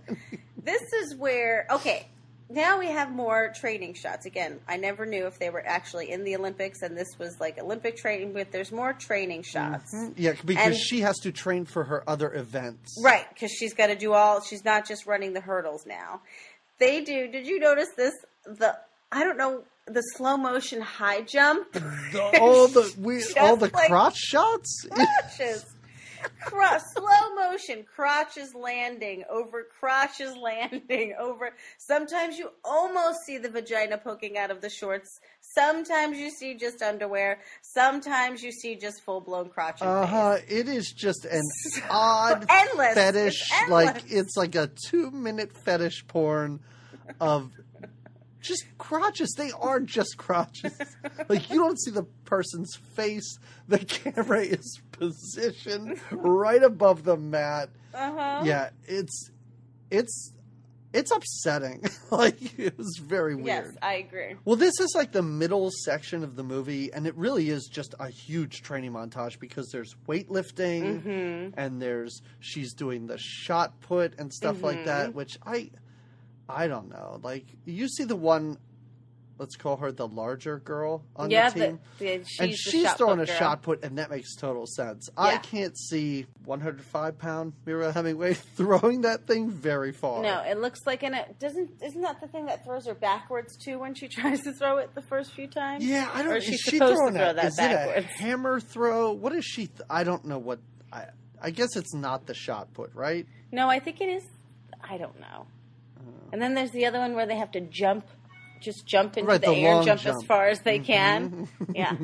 this is where okay. Now we have more training shots. Again, I never knew if they were actually in the Olympics, and this was like Olympic training. But there's more training shots, mm-hmm. yeah, because And- she has to train for her other events. right? Because she's got to do all. She's not just running the hurdles now. They do. Did you notice this? The I don't know the slow motion high jump. The, all the we, all the like- crotch shots. crashes. Cro- slow motion, crotches landing over crotches landing over. Sometimes you almost see the vagina poking out of the shorts. Sometimes you see just underwear. Sometimes you see just full blown crotch. Uh huh. It is just an odd endless. fetish. It's like it's like a two minute fetish porn of just crotches. They are just crotches. like you don't see the person's face. The camera is positioned right above the mat. Uh-huh. Yeah, it's it's it's upsetting. like it was very weird. Yes, I agree. Well, this is like the middle section of the movie, and it really is just a huge training montage because there's weightlifting Mm-hmm. and there's she's doing the shot put and stuff like Mm-hmm. that, which I I don't know. Like you see the one, let's call her the larger girl on yeah, the team. the, she's and she's throwing a girl. shot put, and that makes total sense. I can't see 105 pound Mariel Hemingway throwing that thing very far. No, it looks like an it doesn't isn't that the thing that throws her backwards too when she tries to throw it the first few times? Yeah, I don't. Or Is she's she to throwing throw a, that is backwards. it a hammer throw? What is she? Th- I don't know what. I I guess it's not the shot put, right? No, I think it is. I don't know. And then there's the other one where they have to jump, just jump into Right, the, the air, jump, jump. as far as they mm-hmm. can. Yeah,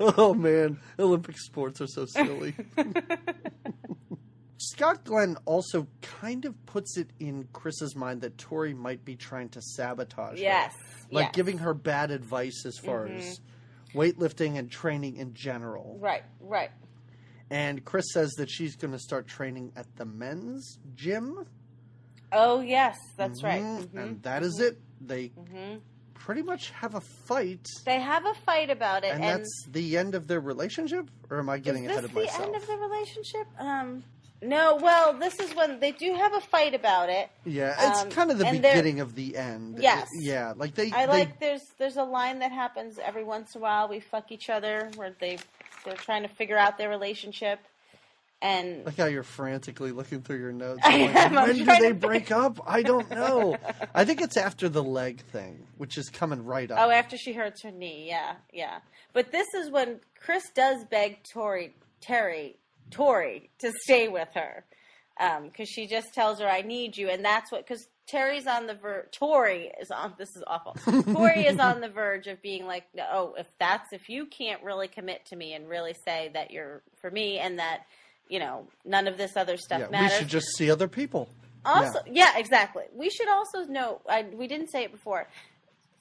Oh man, Olympic sports are so silly. Scott Glenn also kind of puts it in Chris's mind that Tori might be trying to sabotage her. yes, like yes. giving her bad advice as far mm-hmm. as weightlifting and training in general. right, right. And Chris says that she's going to start training at the men's gym. Oh yes, that's right. Mhm, Mhm. And that is it. They Mhm. pretty much have a fight, They have a fight about it, and, and, that's the end of their relationship. Or am I getting ahead of myself? is this the end of the relationship? Um, no. Well, this is when they do have a fight about it. yeah, um, it's kind of the beginning of the end. Yes. yeah, like they. I they- like there's there's a line that happens every once in a while. We fuck each other where they they're trying to figure out their relationship, and Like how you're frantically looking through your notes. Like, am, when do they break up? I don't know. I think it's after the leg thing, which is coming right up. oh, after she hurts her knee, yeah, yeah. But this is when Chris does beg Tori Terry Tori to stay with her um, because she just tells her I need you, and that's what because. Terry's on the verge. Tori is on. This is awful. Tori is on the verge of being like, "Oh, if that's if you can't really commit to me and really say that you're for me and that you know none of this other stuff yeah, we should just see other people. Also, yeah. exactly. We should also know. I, we didn't say it before.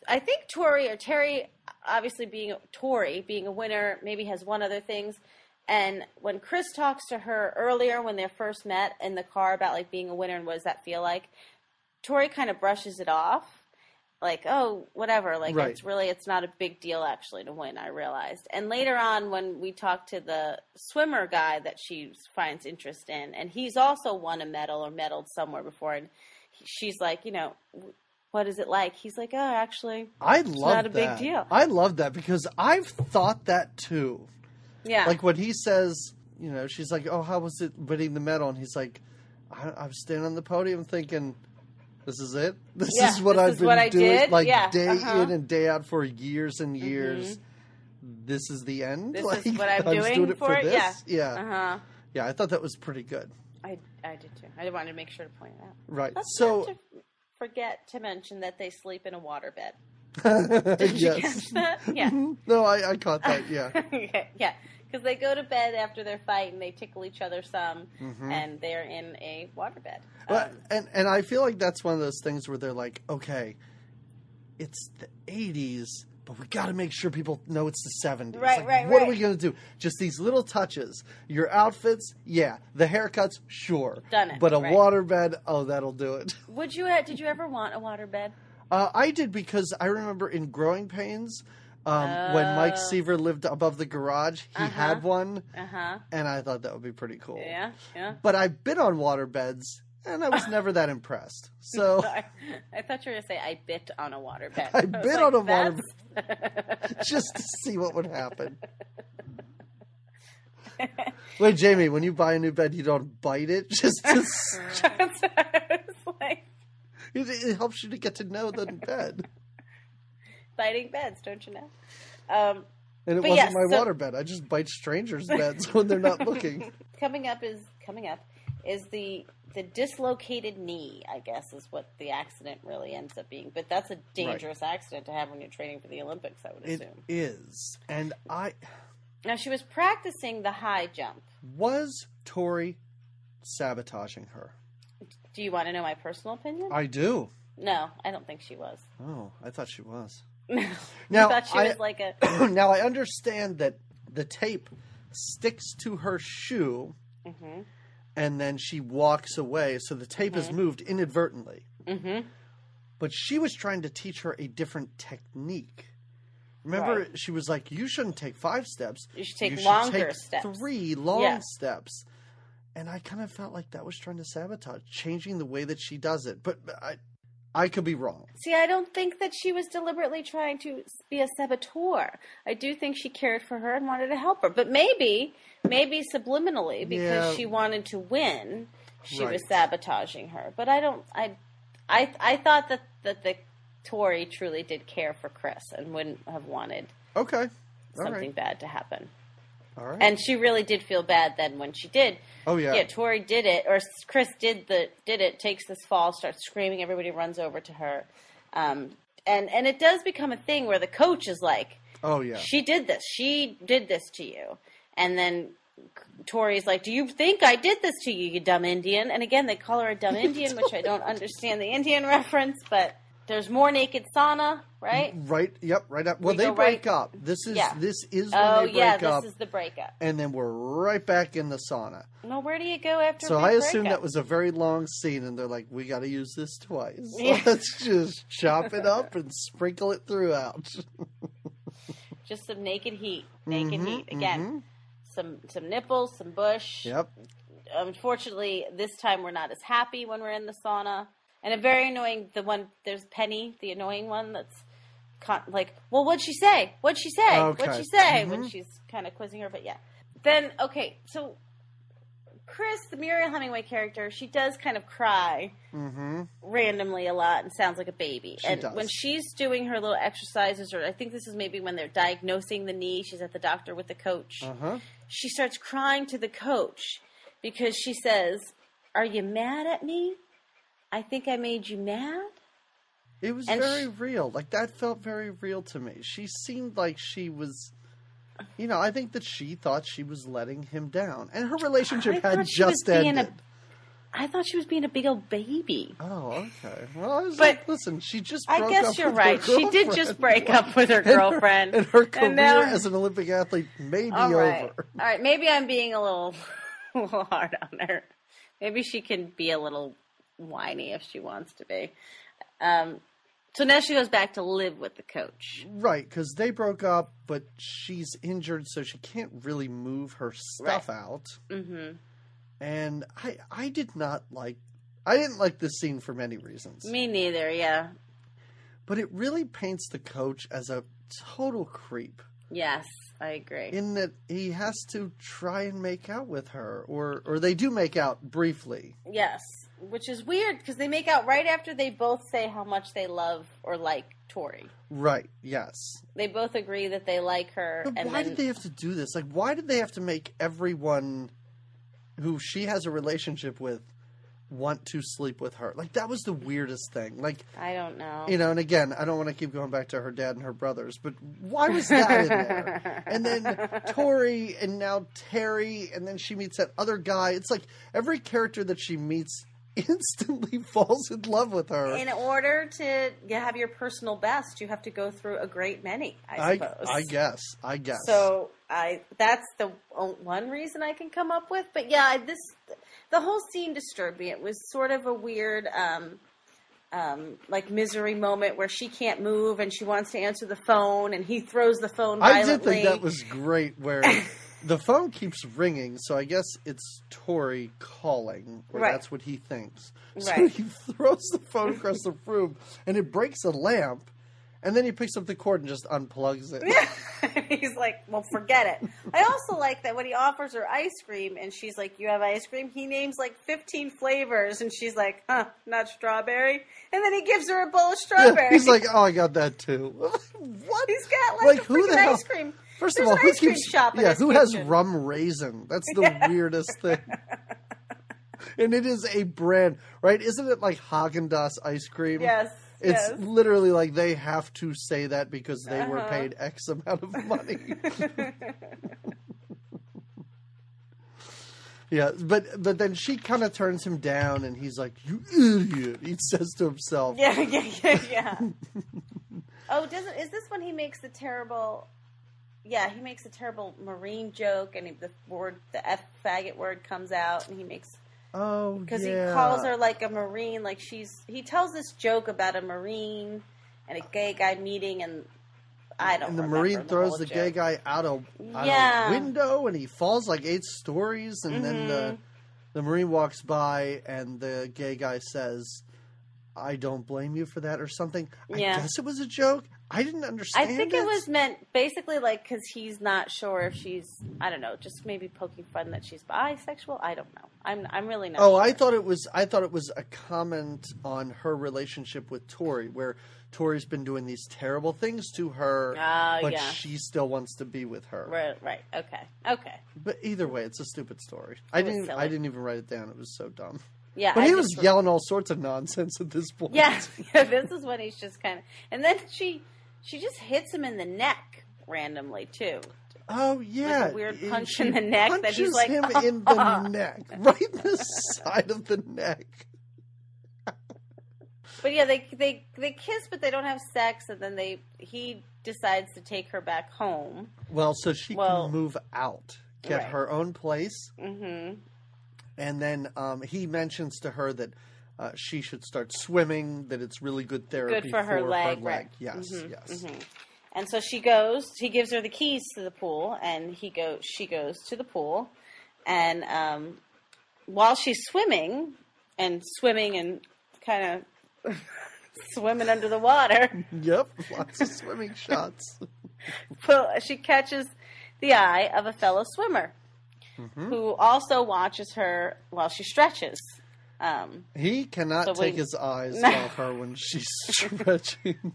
I think Tori or Terry, obviously being Tori, being a winner, maybe has one other things. And when Chris talks to her earlier, when they first met in the car about like being a winner and what does that feel like, Tori kind of brushes it off, like oh whatever, like Right. it's really it's not a big deal actually to win. I realized. And later on, when we talk to the swimmer guy that she finds interest in, and he's also won a medal or medaled somewhere before, and she's like, you know, what is it like? He's like, oh, actually, I love not a big that. deal. I love that because I've thought that too. yeah, Like when he says, you know, she's like, "Oh, how was it winning the medal?" And he's like, I, "I was standing on the podium thinking." This is it. This Yeah, is what this I've is been what doing, did. like Yeah, day uh-huh. in and day out for years and years. This is the end. This like, is what I'm I was doing it for it? this. Yeah. yeah, uh huh. yeah. I thought that was pretty good. I I did too. I wanted to make sure to point it out. Right. So to forget to mention that they sleep in a water bed. Did you catch that? Yeah. No, I, I caught that. Yeah. Yeah, because they go to bed after their fight and they tickle each other some, and they're in a waterbed. Um, and and I feel like that's one of those things where they're like, okay, it's the '80s, but we got to make sure people know it's the '70s. Right, Like, right, What are we gonna do? Just these little touches. Your outfits, yeah. The haircuts, sure. Done it, But a right. waterbed, oh, that'll do it. would you? uh, Did you ever want a waterbed? Uh, I did because I remember in Growing Pains. Um, when Mike Oh. Seaver lived above the garage, he Uh-huh. had one, Uh huh. and I thought that would be pretty cool. Yeah, yeah. But I've been on waterbeds, and I was never that impressed. So I, I thought you were gonna say I bit on a waterbed. I was bit like, on a "That's-" just to see what would happen. Wait, Jamie, when you buy a new bed, you don't bite it. Just to, s- That's what I was like it, it helps you to get to know the bed. biting beds, don't you know? Um, And it wasn't yes, my so- waterbed. I just bite strangers' beds when they're not looking. coming up is coming up is the the dislocated knee. I guess is what the accident really ends up being. But that's a dangerous accident to have when you're training for the Olympics. I would It assume. is. And I Now she was practicing the high jump. was Tori sabotaging her. Do you want to know my personal opinion? I do. no, I don't think she was. Oh, I thought she was. Now, I thought she I- was like a. now I understand that the tape sticks to her shoe hmm and then she walks away, so the tape is moved inadvertently. hmm But she was trying to teach her a different technique. Remember, Right. she was like, "You shouldn't take five steps. You should take You longer take steps." Three long Yeah. steps." And I kind of felt like that was trying to sabotage, changing the way that she does it. But I, I could be wrong. See, I don't think that she was deliberately trying to be a saboteur. I do think she cared for her and wanted to help her. But maybe, maybe subliminally, because Yeah. she wanted to win, she was sabotaging her. But I don't. I, I, I thought that that the Tori truly did care for Chris and wouldn't have wanted Okay, something right, bad to happen. Right. And she really did feel bad then when she did. oh yeah, Yeah, Tori did it, or Chris did the did it. Takes this fall, starts screaming. Everybody runs over to her, um, and and it does become a thing where the coach is like, oh yeah. "She did this. She did this to you," and then Tori's like, "Do you think I did this to you, you dumb Indian?" And again, they call her a dumb Indian, which I don't understand the Indian reference, but there's more naked sauna, right? Right. Yep. Right up. Well, We they break right- up. This is Yeah. this is when Oh they break yeah, this is the breakup. and then we're right back in the sauna. No, where do you go after? So I assume that was a very long scene, and they're like, "We got to use this twice. Yeah. Let's just chop it up and sprinkle it throughout." just some naked heat, naked Mhm, heat again. mhm. Some some nipples, some bush. Yep. Unfortunately, this time we're not as happy when we're in the sauna, and a very annoying. The one there's Penny, the annoying one that's con- like, well, what'd she say? What'd she say? Okay. What'd she say? When Mhm. she's kind of quizzing her, but yeah. Then okay, so Chris, the Mariel Hemingway character, she does kind of cry Mm-hmm. randomly a lot and sounds like a baby. She and does. when she's doing her little exercises, or I think this is maybe when they're diagnosing the knee, she's at the doctor with the coach. Uh huh. She starts crying to the coach because she says, Are you mad at me? I think I made you mad. It was And very sh- real. Like that felt very real to me. She seemed like she was. You know, I think that she thought she was letting him down, and her relationship I had she just being a- ended. I thought she was being a big old baby. Oh, okay. Well, I was But like, listen, she just. I guess you're right. She did just break up with her And her- girlfriend. and her career And now- as an Olympic athlete may be All right. over. All right. Maybe I'm being a little, a little hard on her. Maybe she can be a little whiny if she wants to be. Um, so now she goes back to live with the coach. Right, because they broke up, but she's injured, so she can't really move her stuff out. hmm And I, I did not like, I didn't like this scene for many reasons. Me neither. Yeah. But it really paints the coach as a total creep. Yes, I agree. In that he has to try and make out with her, or or they do make out briefly. yes, which is weird because they make out right after they both say how much they love or like Tori. Right. Yes. They both agree that they like her, But and why then did they have to do this? Like, why did they have to make everyone who she has a relationship with want to sleep with her? Like, that was the weirdest thing. Like, I don't know. you know, and again, I don't want to keep going back to her dad and her brothers, but why was that in there? And then Tori, and now Terry, and then she meets that other guy. It's like every character that she meets instantly falls in love with her. In order to have your personal best, you have to go through a great many. I I, suppose. I guess. I guess. So I that's the one reason I can come up with. But yeah, this the whole scene disturbed me. It was sort of a weird, um, um, like misery moment where she can't move and she wants to answer the phone, and he throws the phone. I Violently. did think that was great where the phone keeps ringing, so I guess it's Tori calling, or Right. that's what he thinks. So Right. he throws the phone across the room and it breaks a lamp, and then he picks up the cord and just unplugs it. He's like, well, forget it. I also like that when he offers her ice cream and she's like, you have ice cream? He names like 15 flavors and she's like, huh, not strawberry. And then he gives her a bowl of Yeah, strawberry. he's like, oh, I got that too. what? he's got like, Like, a who freaking the hell- ice cream. First There's of all, who keeps shop yeah? Who has rum raisin? That's the Yeah. weirdest thing. and it is a brand, right? Isn't it like Haagen Dazs ice cream? Yes. It's yes. literally like they have to say that because they were Uh-huh. paid X amount of money. yeah, but but then she kind of turns him down, and he's like, "You idiot!" He says to himself. Yeah, yeah, yeah, yeah. oh, doesn't is this when he makes the terrible? Yeah, he makes a terrible marine joke, and he, the word, the f faggot word comes out, and he makes Oh, because yeah. he calls her like a marine, like she's. He tells this joke about a marine and a gay guy meeting, and I don't. And the marine throws the joke. gay guy out a, out Yeah. a window, and he falls like eight stories, and then the Mhm. the marine walks by, and the gay guy says. I don't blame you for that, or something. I guess it was a joke. I didn't understand. I think it was meant basically like because he's not sure if she's. I don't know, just maybe poking fun that she's bisexual. I don't know. I'm. I'm really not. Oh, sure. I thought it was. I thought it was a comment on her relationship with Tori, where Tori's been doing these terrible things to her, Ah, but yeah. she still wants to be with her. Right. Right. Okay. Okay. But either way, it's a stupid story. I It was didn't. silly. I didn't even write it down. It was so dumb. Yeah. But I he was yelling all sorts of nonsense at this point. Yeah, yeah, this is when he's just kind of, and then she, she just hits him in the neck randomly too. Oh yeah. weird punch she in the neck that he's like, him "Oh." in the neck, right in the side of the neck. But yeah, they they they kiss, but they don't have sex, and then they he decides to take her back home. Well, so she Well- can move out, get Right. her own place. hmm and then um, he mentions to her that uh, she should start swimming. That it's really good therapy Good for her leg, right? Yes, Mhm, yes. mhm. And so she goes. He gives her the keys to the pool, and he goes. She goes to the pool, and um, while she's swimming and swimming and kind of swimming under the water, Yep, lots of swimming shots. well, she catches the eye of a fellow swimmer Mm-hmm. who also watches her while she stretches. Um, He cannot So take we- his eyes off her when she's stretching.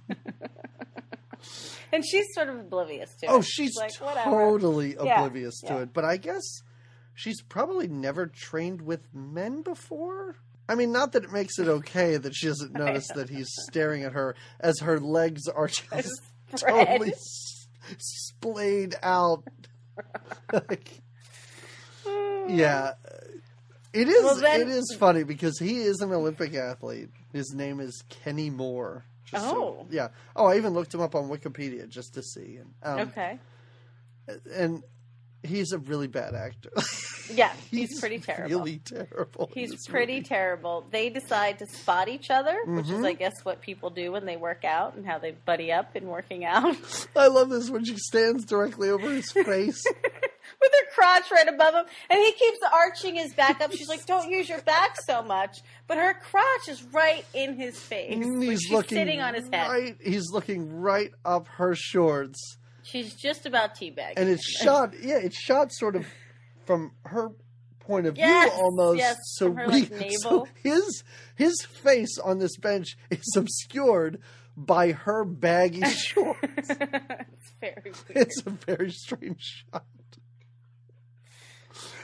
and she's sort of oblivious to it. oh, she's like, whatever. totally Yeah, oblivious to yeah. it. But I guess she's probably never trained with men before. I mean, not that it makes it okay that she doesn't notice that he's staring at her as her legs are just Spread. totally s- splayed out. Like, yeah, it is. Well, then- it is funny because he is an Olympic athlete. His name is Kenny Moore. Just so- Oh. yeah. Oh, I even looked him up on Wikipedia just to see. And, um, Okay. and he's a really bad actor. Yeah, he's pretty terrible. Really terrible. He's pretty movie. terrible. They decide to spot each other, which is, Mhm. I guess, what people do when they work out and how they buddy up in working out. I love this when she stands directly over his face. With her crotch right above him, and he keeps arching his back up. She's like, "Don't use your back so much," but her crotch is right in his face. He's she's looking sitting on his head. Right, he's looking right up her shorts, She's just about teabagging. and it's shot. Yeah, it's shot sort of from her point of Yes, view almost. yes, so her, we, like, so his his face on this bench is obscured by her baggy shorts. it's very weird. it's a very strange shot.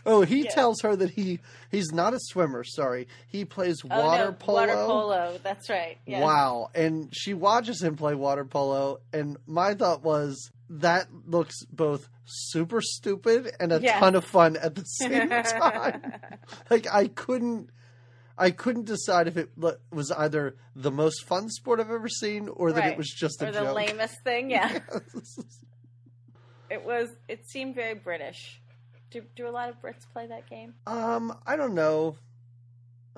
Oh, he Yeah. tells her that he he's not a swimmer. Sorry, he plays Oh, water no, polo. Water polo. That's right. Yes. Wow. And she watches him play water polo, and my thought was that looks both super stupid and a Yeah. ton of fun at the same time. like I couldn't I couldn't decide if it was either the most fun sport I've ever seen or that Right. it was just a the joke. lamest thing. Yeah. It was. It seemed very British. Do do a lot of Brits play that game? um, I don't know.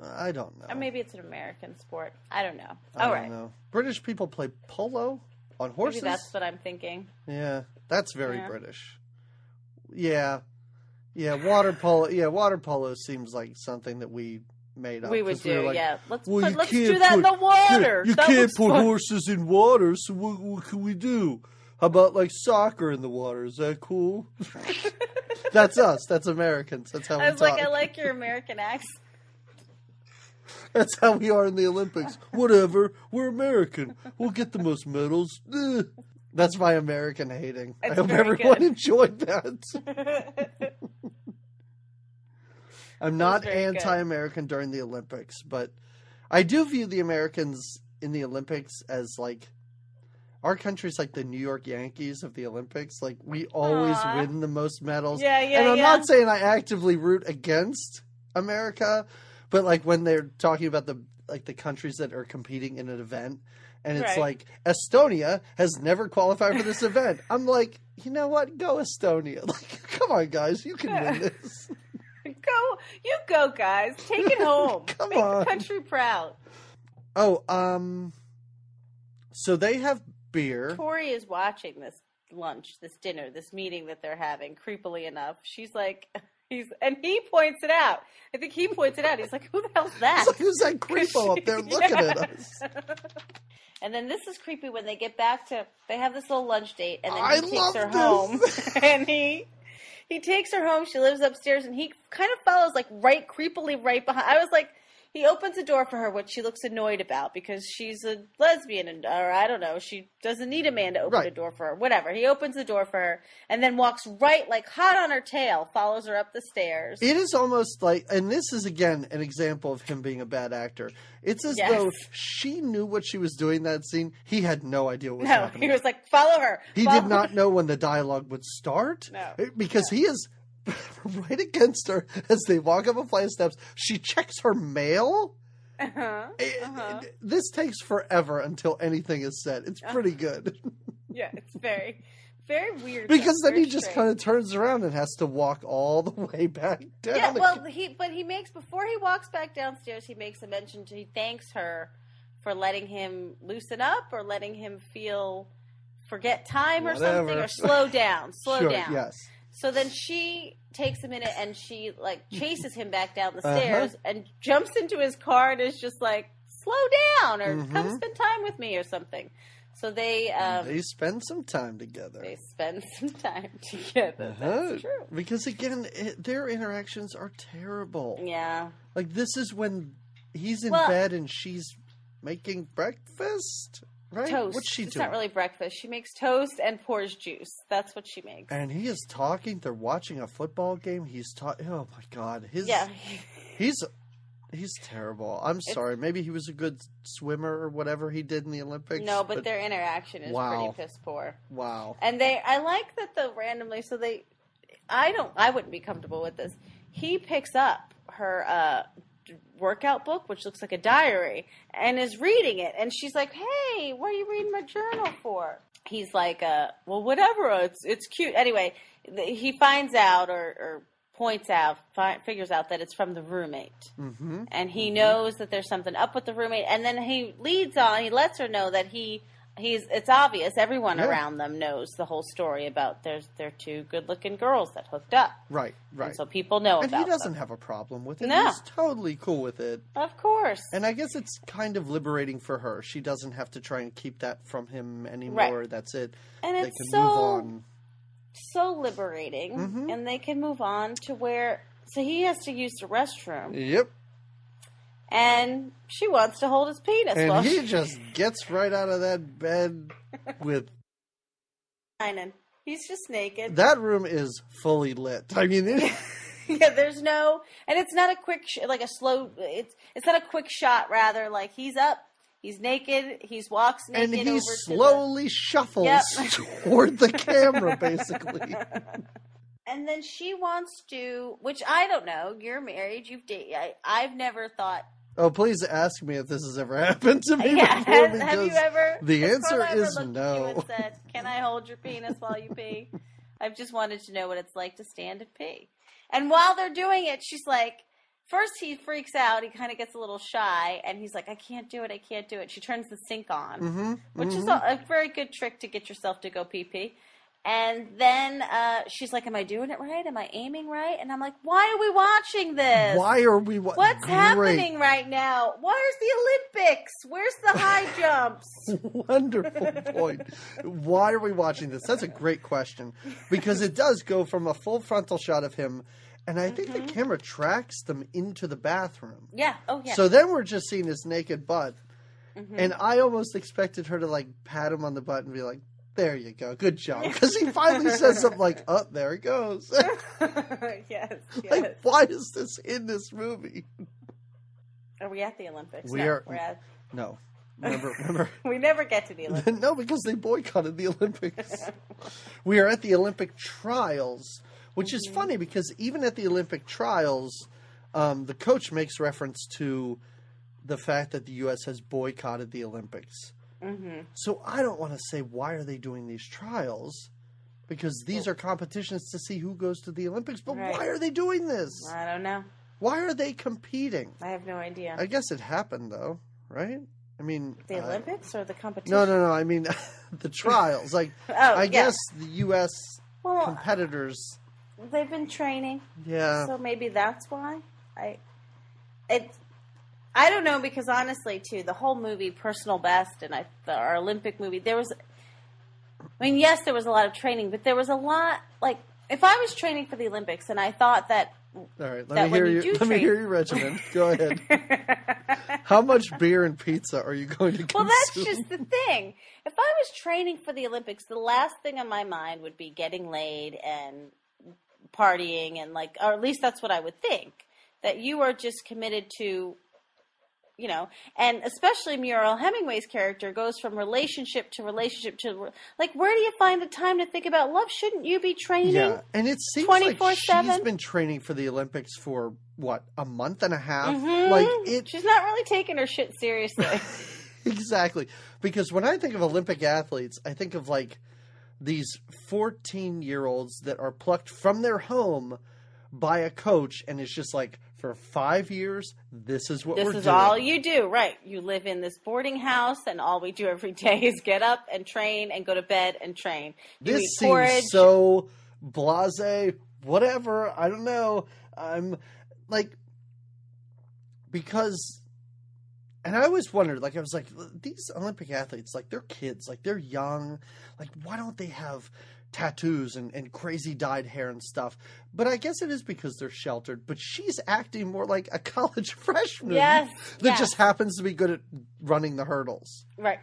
I don't know. Or maybe it's an American sport. I don't know. I All don't right. know. British people play polo on horses. Maybe that's what I'm thinking. Yeah, that's very Yeah. British. Yeah, yeah, water polo. Yeah, water polo seems like something that we made up. we would 'cause were do. like, yeah. Let's "Well, put, you let's can't do that in put- the water. You That can't looks put fun." horses in water, so what, what can we do? How about like soccer in the water? Is that cool? That's us. That's Americans. That's how we I was talk. like, I like your American accent. That's how we are in the Olympics. Whatever. We're American. We'll get the most medals. Ugh. That's my American hating. I hope everyone good. enjoyed that. I'm not anti-American during the Olympics, but I do view the Americans in the Olympics as like our country's like the New York Yankees of the Olympics. Like we always Aw. win the most medals. Yeah, yeah, And I'm yeah. not saying I actively root against America, but like when they're talking about the like the countries that are competing in an event and it's Right. like Estonia has never qualified for this event. I'm like, you know what? Go Estonia. Like, come on, guys, you can win this. go, you go, guys. Take it home. Come Make on. the country proud. Oh, um, so they have beer. Tori is watching this lunch, this dinner, this meeting that they're having. Creepily enough, she's like, he's, and he points it out. I think he points it out. He's like, "Who the hell's that?" Like, who's that creepo up there looking at us? And then this is creepy when they get back to they have this little lunch date and then he I takes her this. home and he he takes her home, she lives upstairs and he kind of follows like right creepily right behind I was like he opens the door for her, which she looks annoyed about because she's a lesbian and or I don't know, she doesn't need a man to open Right. a door for her. Whatever. He opens the door for her and then walks right like hot on her tail, follows her up the stairs. It is almost like, and this is again an example of him being a bad actor. It's as Yes. though she knew what she was doing that scene. He had no idea what was no, happening. he was like, follow her. He follow did not know when the dialogue would start. No. Because he is right against her as they walk up a flight of steps. She checks her mail. Uh-huh. It- Uh-huh. it- this takes forever until anything is said. It's pretty good. Yeah, it's very, very weird. because then he just kind of turns around and has to walk all the way back down. Yeah, well, he but he makes before he walks back downstairs, he makes a mention to he thanks her for letting him loosen up or letting him feel forget time or something or slow down, slow sure, down. yes. So then she takes a minute and she like chases him back down the Uh-huh. stairs and jumps into his car and is just like, "Slow down," or "Come Mhm. spend time with me," or something. So they um, they spend some time together. they spend some time together. Uh-huh. That's true. Because again, it, their interactions are terrible. Yeah. Like this is when he's in Well- bed and she's making breakfast, right? toast. What's she it's doing? not really breakfast. She makes toast and pours juice. That's what she makes. and he is talking. They're watching a football game. He's talking. Oh my god, his yeah. he's he's terrible. I'm sorry. Maybe he was a good swimmer or whatever he did in the Olympics. no, but, their interaction is Wow. pretty piss poor. wow. And they, I like that the randomly. So they, I don't, I wouldn't be comfortable with this. He picks up her uh, workout book, which looks like a diary, and is reading it. And she's like, "Hey, what are you reading my journal for?" He's like, uh, "Well, whatever. It's it's cute." Anyway, th- he finds out or, or points out, fi- figures out that it's from the roommate. hmm and he knows that there's something up with the roommate and then he leads on he lets her know that he he's it's obvious everyone Yeah. around them knows the whole story about there's they're two good looking girls that hooked up Right. Right. and so people know about and he doesn't them. have a problem with it. No. He's totally cool with it. of course And I guess it's kind of liberating for her. She doesn't have to try and keep that from him anymore. Right. That's it. and they it's can so move on. so liberating Mhm. and they can move on to where so he has to use the restroom Yep. And she wants to hold his penis while And he she's just gets right out of that bed with he's just naked that room is fully lit. I mean, it, yeah, there's no, and it's not a quick, sh- like a slow. It's it's not a quick shot. Rather, like he's up, he's naked, he's walks naked and he slowly shuffles Yep. toward the camera, basically. And then she wants to, which I don't know. You're married. You've dated. I, I've never thought. Oh, please ask me if this has ever happened to me Yeah, before. have, because have you ever? the answer is no. said, "Can I hold your penis while you pee?" I've just wanted to know what it's like to stand and pee. And while they're doing it, she's like, first he freaks out. He kind of gets a little shy, and he's like, "I can't do it. I can't do it." She turns the sink on, hmm which is a, a very good trick to get yourself to go pee pee. And then uh, she's like, "Am I doing it right? Am I aiming right?" And I'm like, "Why are we watching this? Why are we? Wa- What's Great. happening right now? Where's the Olympics? Where's the high jumps?" Wonderful point. Why are we watching this? That's a great question because it does go from a full frontal shot of him, and I think the camera tracks them into the bathroom. Yeah. Oh yeah. So then we're just seeing his naked butt, Mhm. and I almost expected her to like pat him on the butt and be like, "There you go, good job," because he finally says something like, "Oh, there it goes." yes. Yes. like, why is this in this movie? Are we at the Olympics? We no, are- We're at, No, remember, remember. we never get to the Olympics. no, because they boycotted the Olympics. we are at the Olympic trials, which is Mm-hmm. funny because even at the Olympic trials, um, the coach makes reference to the fact that the U.S. has boycotted the Olympics. Hmm So I don't want to say why are they doing these trials, because these are competitions to see who goes to the Olympics. But Right. why are they doing this? I don't know. Why are they competing? I have no idea. I guess it happened though, right? I mean, the uh, Olympics or the competition? no, no, no. I mean, the trials. Like, Oh, I yeah. guess the U.S. Well, competitors. they've been training, Yeah, so maybe that's why. I it. I don't know because honestly, too, the whole movie, Personal Best, and I, the, our Olympic movie, there was. I mean, yes, there was a lot of training, but there was a lot like if I was training for the Olympics and I thought that. all right. Let me hear you you. Let me hear your regimen. Go ahead. How much beer and pizza are you going to consume? Well, that's just the thing. If I was training for the Olympics, the last thing on my mind would be getting laid and partying and like, or at least that's what I would think. That you are just committed to, you know, and especially Mariel Hemingway's character goes from relationship to relationship to like, where do you find the time to think about love? Shouldn't you be training? Yeah, and it seems like she's 24/7? been training for the Olympics for what a month and a half. Mhm. Like it She's not really taking her shit seriously. exactly because when I think of Olympic athletes, I think of like these fourteen-year-olds that are plucked from their home by a coach, and it's just like for five years, this is what this we're is doing. all you do, right? You live in this boarding house, and all we do every day is get up and train and go to bed and train. You this seems porridge. so blase whatever i don't know i'm like because and i always wondered like i was like these olympic athletes like they're kids like they're young. Like why don't they have tattoos and, and crazy dyed hair and stuff? But i guess it is because they're sheltered. But she's acting more like a college freshman Yes, that yes. just happens to be good at running the hurdles. Right.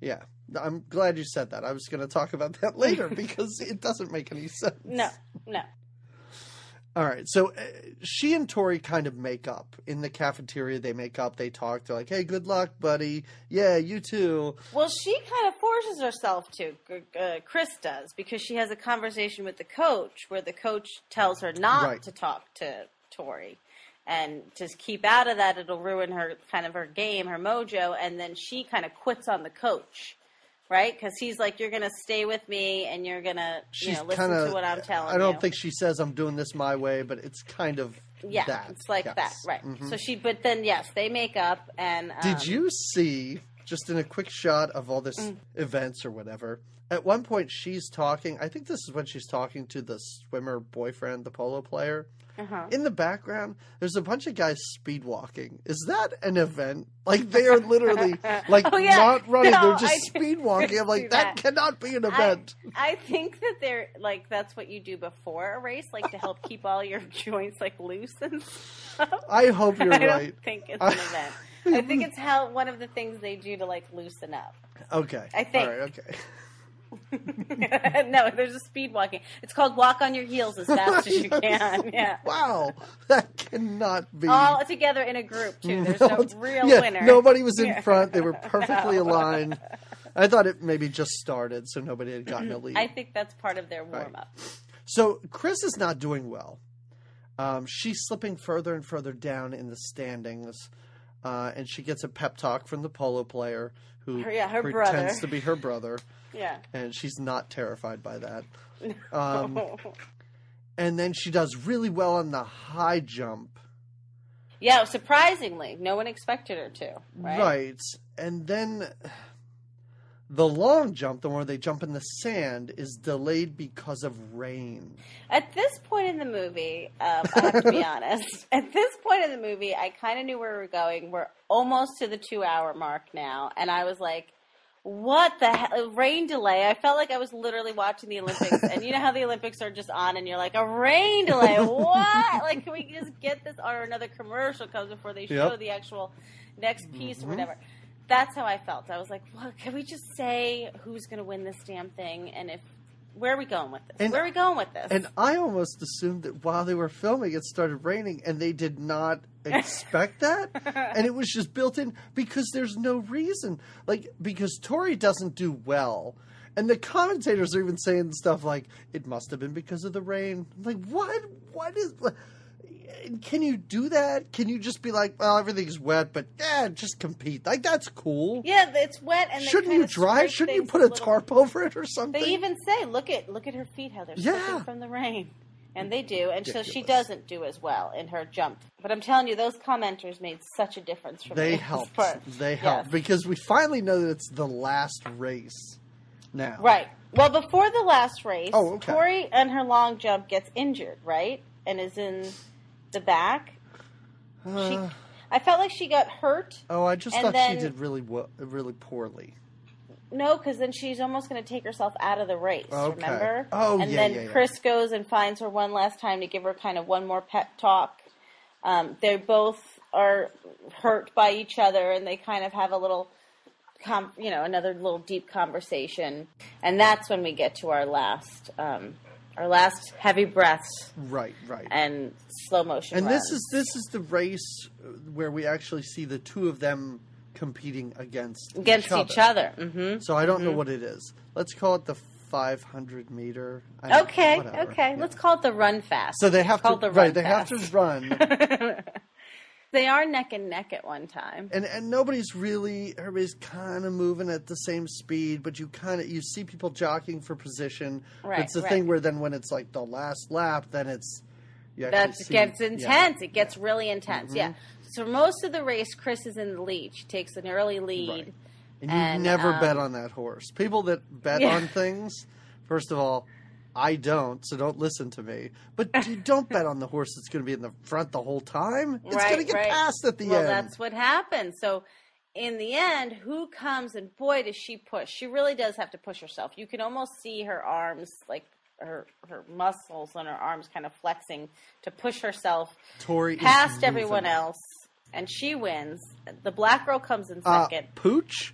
yeah. I'm glad you said that. I was going to talk about that later because it doesn't make any sense. No, no. All right so uh, she and tori kind of make up in the cafeteria they make up they talk they're like hey good luck buddy yeah you too Well, she kind of forces herself to. Uh, Chris does because she has a conversation with the coach where the coach tells her not Right. to talk to Tori and just keep out of that. It'll ruin her kind of her game, her mojo, and then she kind of quits on the coach. Right, because he's like, "You're gonna stay with me, and you're gonna, you she's know, listen kind of to what I'm telling you." i don't think she says i'm doing this my way but it's kind of Yeah, that it's like yes. that, right? Mhm. So she, but then yes, they make up, and um, Did you see just in a quick shot of all this Mm. events or whatever? At one point, she's talking. I think this is when she's talking to the swimmer boyfriend, the polo player. Uh-huh. In the background, there's a bunch of guys speed walking. Is that an event? Like they are literally like Oh, yeah. not running; No, they're just speed walking. I'm like, that that. cannot be an event. I think that they're like that's what you do before a race, like to help keep all your joints like loose and stuff. I hope you're right. I don't think it's I- an event. I think it's how one of the things they do to like loosen up. Okay, I think. All right, okay. no, there's a speed walking. It's called walk on your heels as fast as you can. Yeah. Wow, that cannot be. All together in a group too. There's No, real yeah, winner. Nobody was in front. They were perfectly No. aligned. I thought it maybe just started, so nobody had gotten a lead. I think that's part of their warm up. So Chris is not doing well. Um, she's slipping further and further down in the standings, uh, and she gets a pep talk from the polo player who Her- yeah, her pretends brother. to be her brother, Yeah. and she's not terrified by that. Um, and then she does really well on the high jump, yeah, surprisingly, no one expected her to. Right. right? And then The long jump, the one where they jump in the sand, is delayed because of rain. At this point in the movie, um, I have to be honest. At this point in the movie, I kind of knew where we were going. We're almost to the two-hour mark now, and I was like, "What the hell? Rain delay?" I felt like I was literally watching the Olympics, and you know how the Olympics are just on, and you're like, "A rain delay? What? like, can we just get this?" Or another commercial comes before they show Yep. the actual next piece or Mhm. whatever. That's how I felt. I was like, well, can we just say who's going to win this damn thing?" And if where are we going with this? And- where are we going with this? And I almost assumed that while they were filming, it started raining, and they did not expect that, and it was just built in because there's no reason. Like because Tori doesn't do well, and the commentators are even saying stuff like, "It must have been because of the rain." I'm like, what? What is? Can you do that? Can you just be like, "Well, everything's wet, but yeah, just compete"? Like that's cool. Yeah, it's wet, and Shouldn't you dry? Shouldn't you put a little- tarp over it or something? They even say, "Look at look at her feet, how they're Yeah. slipping from the rain," and they do, and so she doesn't do as well in her jump. But I'm telling you, those commenters made such a difference for me. They helped. They helped Yes. because we finally know that it's the last race now. Right. Well, before the last race, Oh, okay. Tori and her long jump gets injured, right, and is in the back. She, Uh, I felt like she got hurt. oh, I just and thought then- she did really well, really poorly. No, because then she's almost going to take herself out of the race. Okay. Remember? Oh, and yeah, then yeah, yeah. Chris goes and finds her one last time to give her kind of one more pep talk. Um, they both are hurt by each other, and they kind of have a little, com- you know, another little deep conversation. And that's when we get to our last, um, our last heavy breaths Right, right. and slow motion. And this is this is the race where we actually see the two of them competing against against each other. hmm So I don't know what it is. Let's call it the 500 meter. I Okay, whatever. okay. Yeah. Let's call it the run fast. So they have to the right. run They have to run, they are neck and neck at one time. and and nobody's really. Everybody's kind of moving at the same speed, but you kind of you see people jockeying for position. Right, It's the right. thing where then when it's like the last lap, then it's That see- gets yeah. intense. It gets really intense. Mm-hmm. Yeah. So most of the race, Chris is in the lead. She takes an early lead. Right. And you never um, bet on that horse. People that bet Yeah. on things, first of all, I don't, so don't listen to me. But you don't bet on the horse that's going to be in the front the whole time. It's Right, going to get right. past at the well, end. Well, that's what happens. So in the end, who comes and boy does she push. She really does have to push herself. You can almost see her arms like her her muscles on her arms kind of flexing to push herself Tori past everyone else and she wins. The black girl comes in Uh, second. Pooch?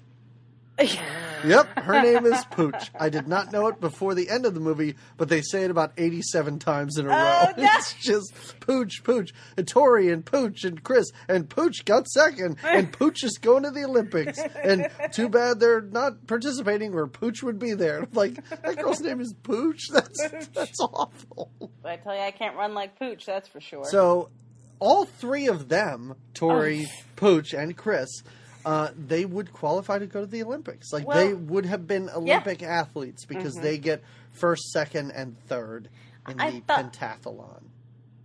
Yep, her name is Pooch. I did not know it before the end of the movie, but they say it about 87 times in a row. Oh, no. It's just Pooch, Pooch, and Tori, and Pooch, and Chris, and Pooch got second, and Pooch is going to the Olympics. And too bad they're not participating where Pooch would be there. Like, that girl's name is Pooch? That's, that's awful. I tell you, I can't run like Pooch. That's for sure. So, all three of them, Tori, Oh. Pooch, and Chris, uh, they would qualify to go to the Olympics. Like Well, they would have been Olympic athletes because they get first, second, and third in I the thought- pentathlon.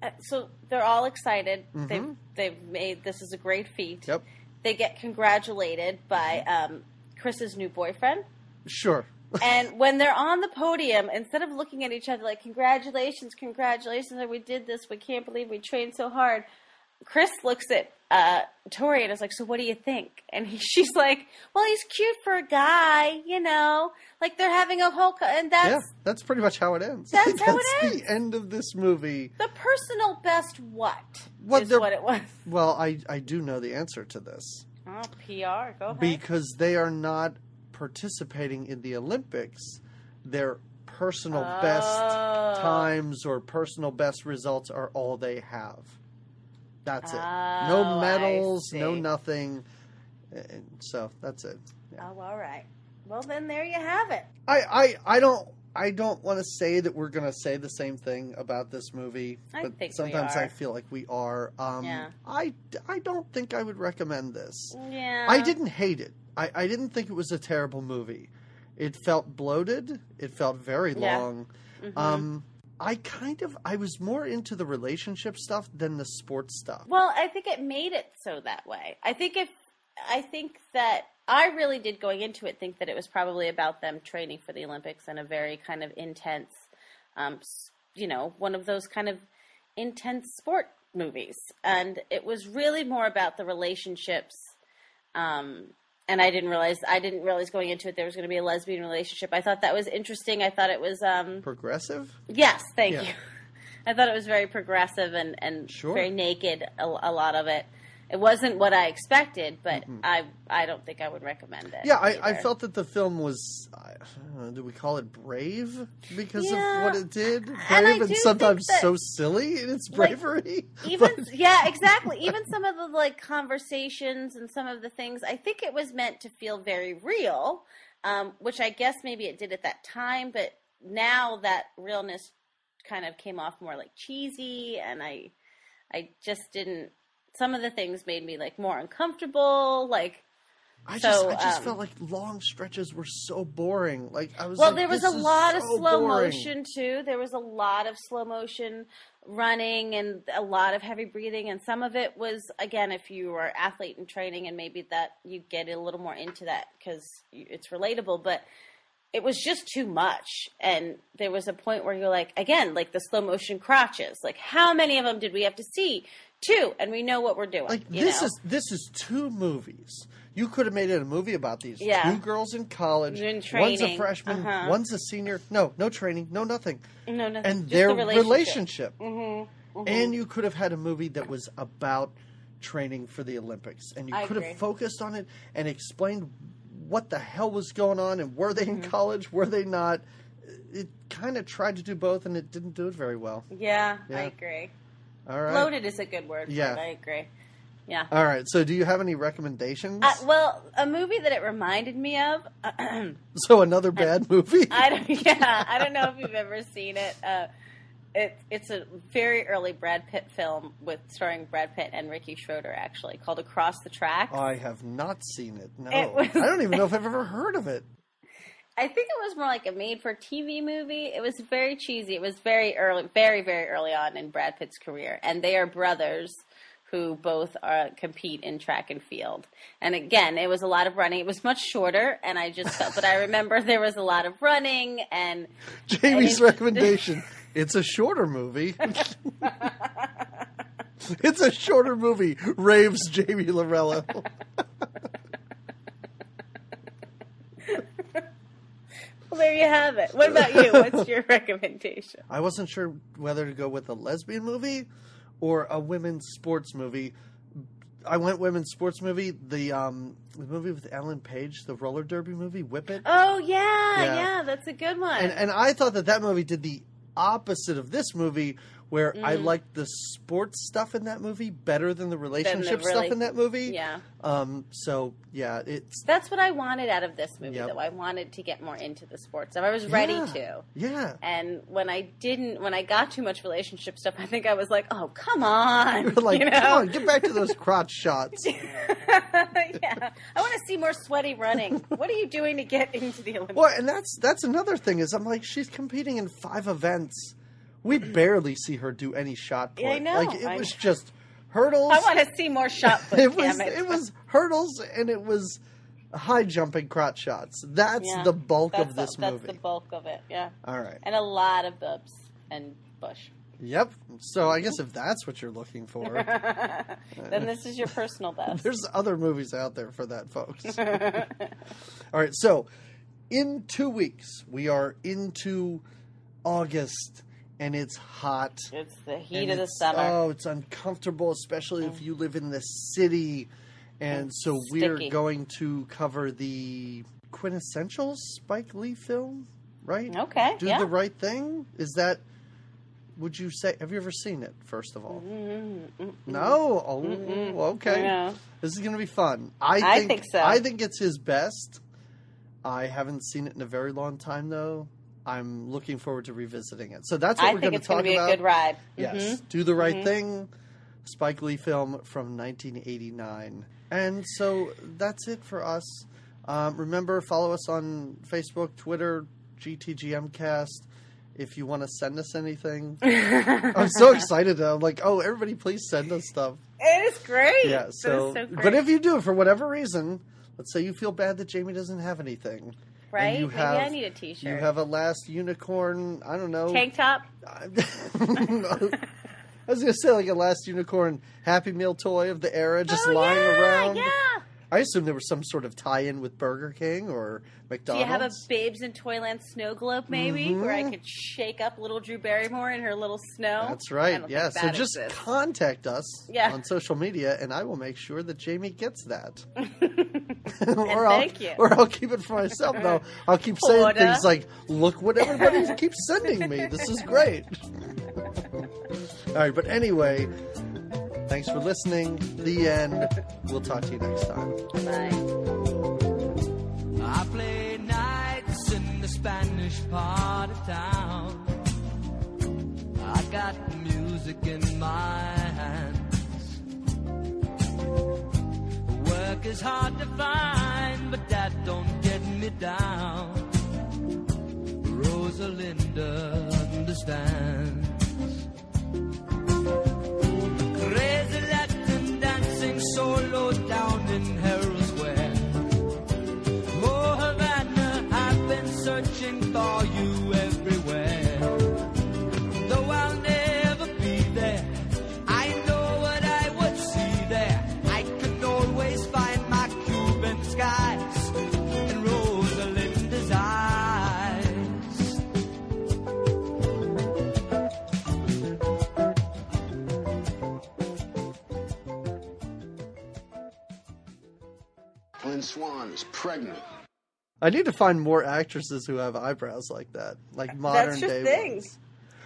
Uh, so they're all excited. Mhm. They've they've made this is a great feat. Yep, They get congratulated by um, Chris's new boyfriend. sure. and when they're on the podium, instead of looking at each other like "Congratulations, congratulations! We did this. We can't believe we trained so hard." Chris looks at uh, Tori and is like, "So what do you think?" And he, she's like, "Well, he's cute for a guy, you know. Like they're having a whole co- and that's yeah, that's pretty much how it ends. That's how it ends. the end of this movie. the personal best. What What is what it was? Well, I, I do know the answer to this. Oh, PR. Go ahead. because they are not participating in the Olympics. Their personal best Oh. times or personal best results are all they have. That's it. Oh, No I medals, no see. nothing. And so that's it. Yeah. Oh, all right. Well, then there you have it. I, I, I don't I don't want to say that we're going to say the same thing about this movie, I but think we sometimes I are. feel like we are. Um, Yeah. I, I don't think I would recommend this. Yeah. I didn't hate it. I, I didn't think it was a terrible movie. It felt bloated. It felt very Yeah. long. Mhm. Um, I kind of I was more into the relationship stuff than the sports stuff. Well, I think it made it so that way. I think if I think that I really did going into it think that it was probably about them training for the Olympics and a very kind of intense, um, you know, one of those kind of intense sport movies. And it was really more about the relationships. Um, and I didn't realize I didn't realize going into it there was going to be a lesbian relationship. I thought that was interesting. I thought it was um, Progressive? yes, thank Yeah. you. I thought it was very progressive and and Sure. very naked. A, a lot of it. It wasn't what I expected, but I I don't think I would recommend it. Mm-hmm. Yeah, I, I felt that the film was, I don't know, do we call it brave because Yeah. of what it did? Brave And and, sometimes that- so silly in its Like, bravery. even But- yeah exactly even some of the like conversations and some of the things i think it was meant to feel very real um, which i guess maybe it did at that time but now that realness kind of came off more like cheesy and i i just didn't some of the things made me like more uncomfortable like I just, I just um, felt like long stretches were so boring. Like I was. well like, there was a lot of slow boring. motion too there was a lot of slow motion running and a lot of heavy breathing and some of it was again if you are athlete in training and maybe that you get a little more into that because it's relatable but it was just too much and there was a point where you're like again like the slow motion crotches like how many of them did we have to see two and we know what we're doing Like this know? is this is two movies. You could have made it a movie about these Yeah. two girls in college. In One's a freshman, uh-huh. one's a senior. No, no training, no nothing. no, no, and just their the relationship. Mm-hmm, And you could have had a movie that was about training for the Olympics, and you I could agree. have focused on it and explained what the hell was going on and were they Mm-hmm. in college, were they not. It kind of tried to do both, and it didn't do it very well. yeah, Yeah. I agree All right. Loaded is a good word. Yeah. Yeah, I agree. Yeah. All right. So, do you have any recommendations? Uh, well, a movie that it reminded me of. so, another bad movie. I don't. Yeah, I don't know if you've ever seen it. Uh, it it's a very early Brad Pitt film with starring Brad Pitt and Ricky Schroder, actually called Across the Track. I have not seen it. No, It was- I don't even know if I've ever heard of it. I think it was more like a made-for-TV movie. It was very cheesy. It was very early, very very early on in Brad Pitt's career, and they are brothers who both uh, compete in track and field. And again, it was a lot of running. It was much shorter, and I just felt that I remember there was a lot of running and Jamie's And it- recommendation. It's a shorter movie. it's a shorter movie. Raves Jamie Lorello. Well, there you have it. What about you? What's your recommendation? I wasn't sure whether to go with a lesbian movie or a women's sports movie. I went women's sports movie. The um, the movie with Ellen Page, the roller derby movie, Whip It. Oh yeah, Yeah. yeah, that's a good one. and and I thought that that movie did the opposite of this movie, where I Mm. liked the sports stuff in that movie better than the relationship stuff really- in that movie. yeah, Um. So yeah, it's that's what I wanted out of this movie. Yep. Though I wanted to get more into the sports stuff. I was ready Yeah. to. yeah. And when I didn't, when I got too much relationship stuff, I think I was like, "Oh, come on!" like, you know? come on, get back to those crotch shots. yeah, I want to see more sweaty running. what are you doing to get into the Olympics? Well, and that's that's another thing is I'm like she's competing in five events. We barely see her do any shot put. Yeah, I know. Like it I was know. just hurdles. I want to see more shot put. it was it. it was hurdles and it was high jumping crotch shots. That's Yeah, the bulk that's of this the, movie. That's the bulk of it. Yeah, All right. and a lot of boobs and bush. Yep. So I guess if that's what you're looking for, then this is your personal best. there's other movies out there for that, folks. All right. So in two weeks we are into August and it's hot. It's the heat of the it's- summer. Mm. Oh, it's uncomfortable, especially if you live in the city. And so we're sticky. going to cover the quintessential Spike Lee film, right? okay, Do yeah. the right thing. Is that? Would you say? Have you ever seen it? First of all, no. Oh, okay. No. This is going to be fun. I think, I think so. I think it's his best. I haven't seen it in a very long time, though. I'm looking forward to revisiting it. So that's what I we're think going to it's going talk to be about. a good ride. Yes, Mhm. Do the Right Mhm. Thing, Spike Lee film from 1989. And so that's it for us. Um, remember, follow us on Facebook, Twitter, GTGMcast. If you want to send us anything, I'm so excited. I'm like, oh, everybody, please send us stuff. It is great. Yeah. So, so great. but if you do, for whatever reason, Let's say you feel bad that Jamie doesn't have anything. Right? Maybe have- I need a T-shirt. You have a last unicorn. I don't know. tank top. I was gonna say like a last unicorn Happy Meal toy of the era, just oh, lying yeah, around. Yeah. I assume there was some sort of tie-in with Burger King or McDonald's. Do you have a Babes in Toyland snow globe, maybe, mm-hmm. where I could shake up little Drew Barrymore in her little snow? That's right. Yeah. So just exists. contact us Yeah. on social media, and I will make sure that Jamie gets that. Or I'll, thank you. Or I'll keep it for myself. No, I'll keep saying Order. things like, "Look what everybody keeps sending me. This is great." All right, but anyway, thanks for listening. The end. We'll talk to you next time. Bye. I play nights in the Spanish part of town. I got music in my hands. Work is hard to find, but that don't get me down. Rosalinda understands. Crazy Latin dancing solo down in Herald Square. Oh, I've been searching Lynn Swan is pregnant. I need to find more actresses who have eyebrows like that, like modern That's just day things. ones.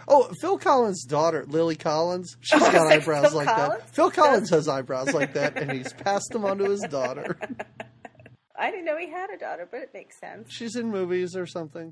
Oh, Phil Collins' daughter, Lily Collins, she's Oh, got is eyebrows Phil like Collins? that. Phil Collins has eyebrows like that, and he's passed them on to his daughter. I didn't know he had a daughter, but it makes sense. She's in movies or something.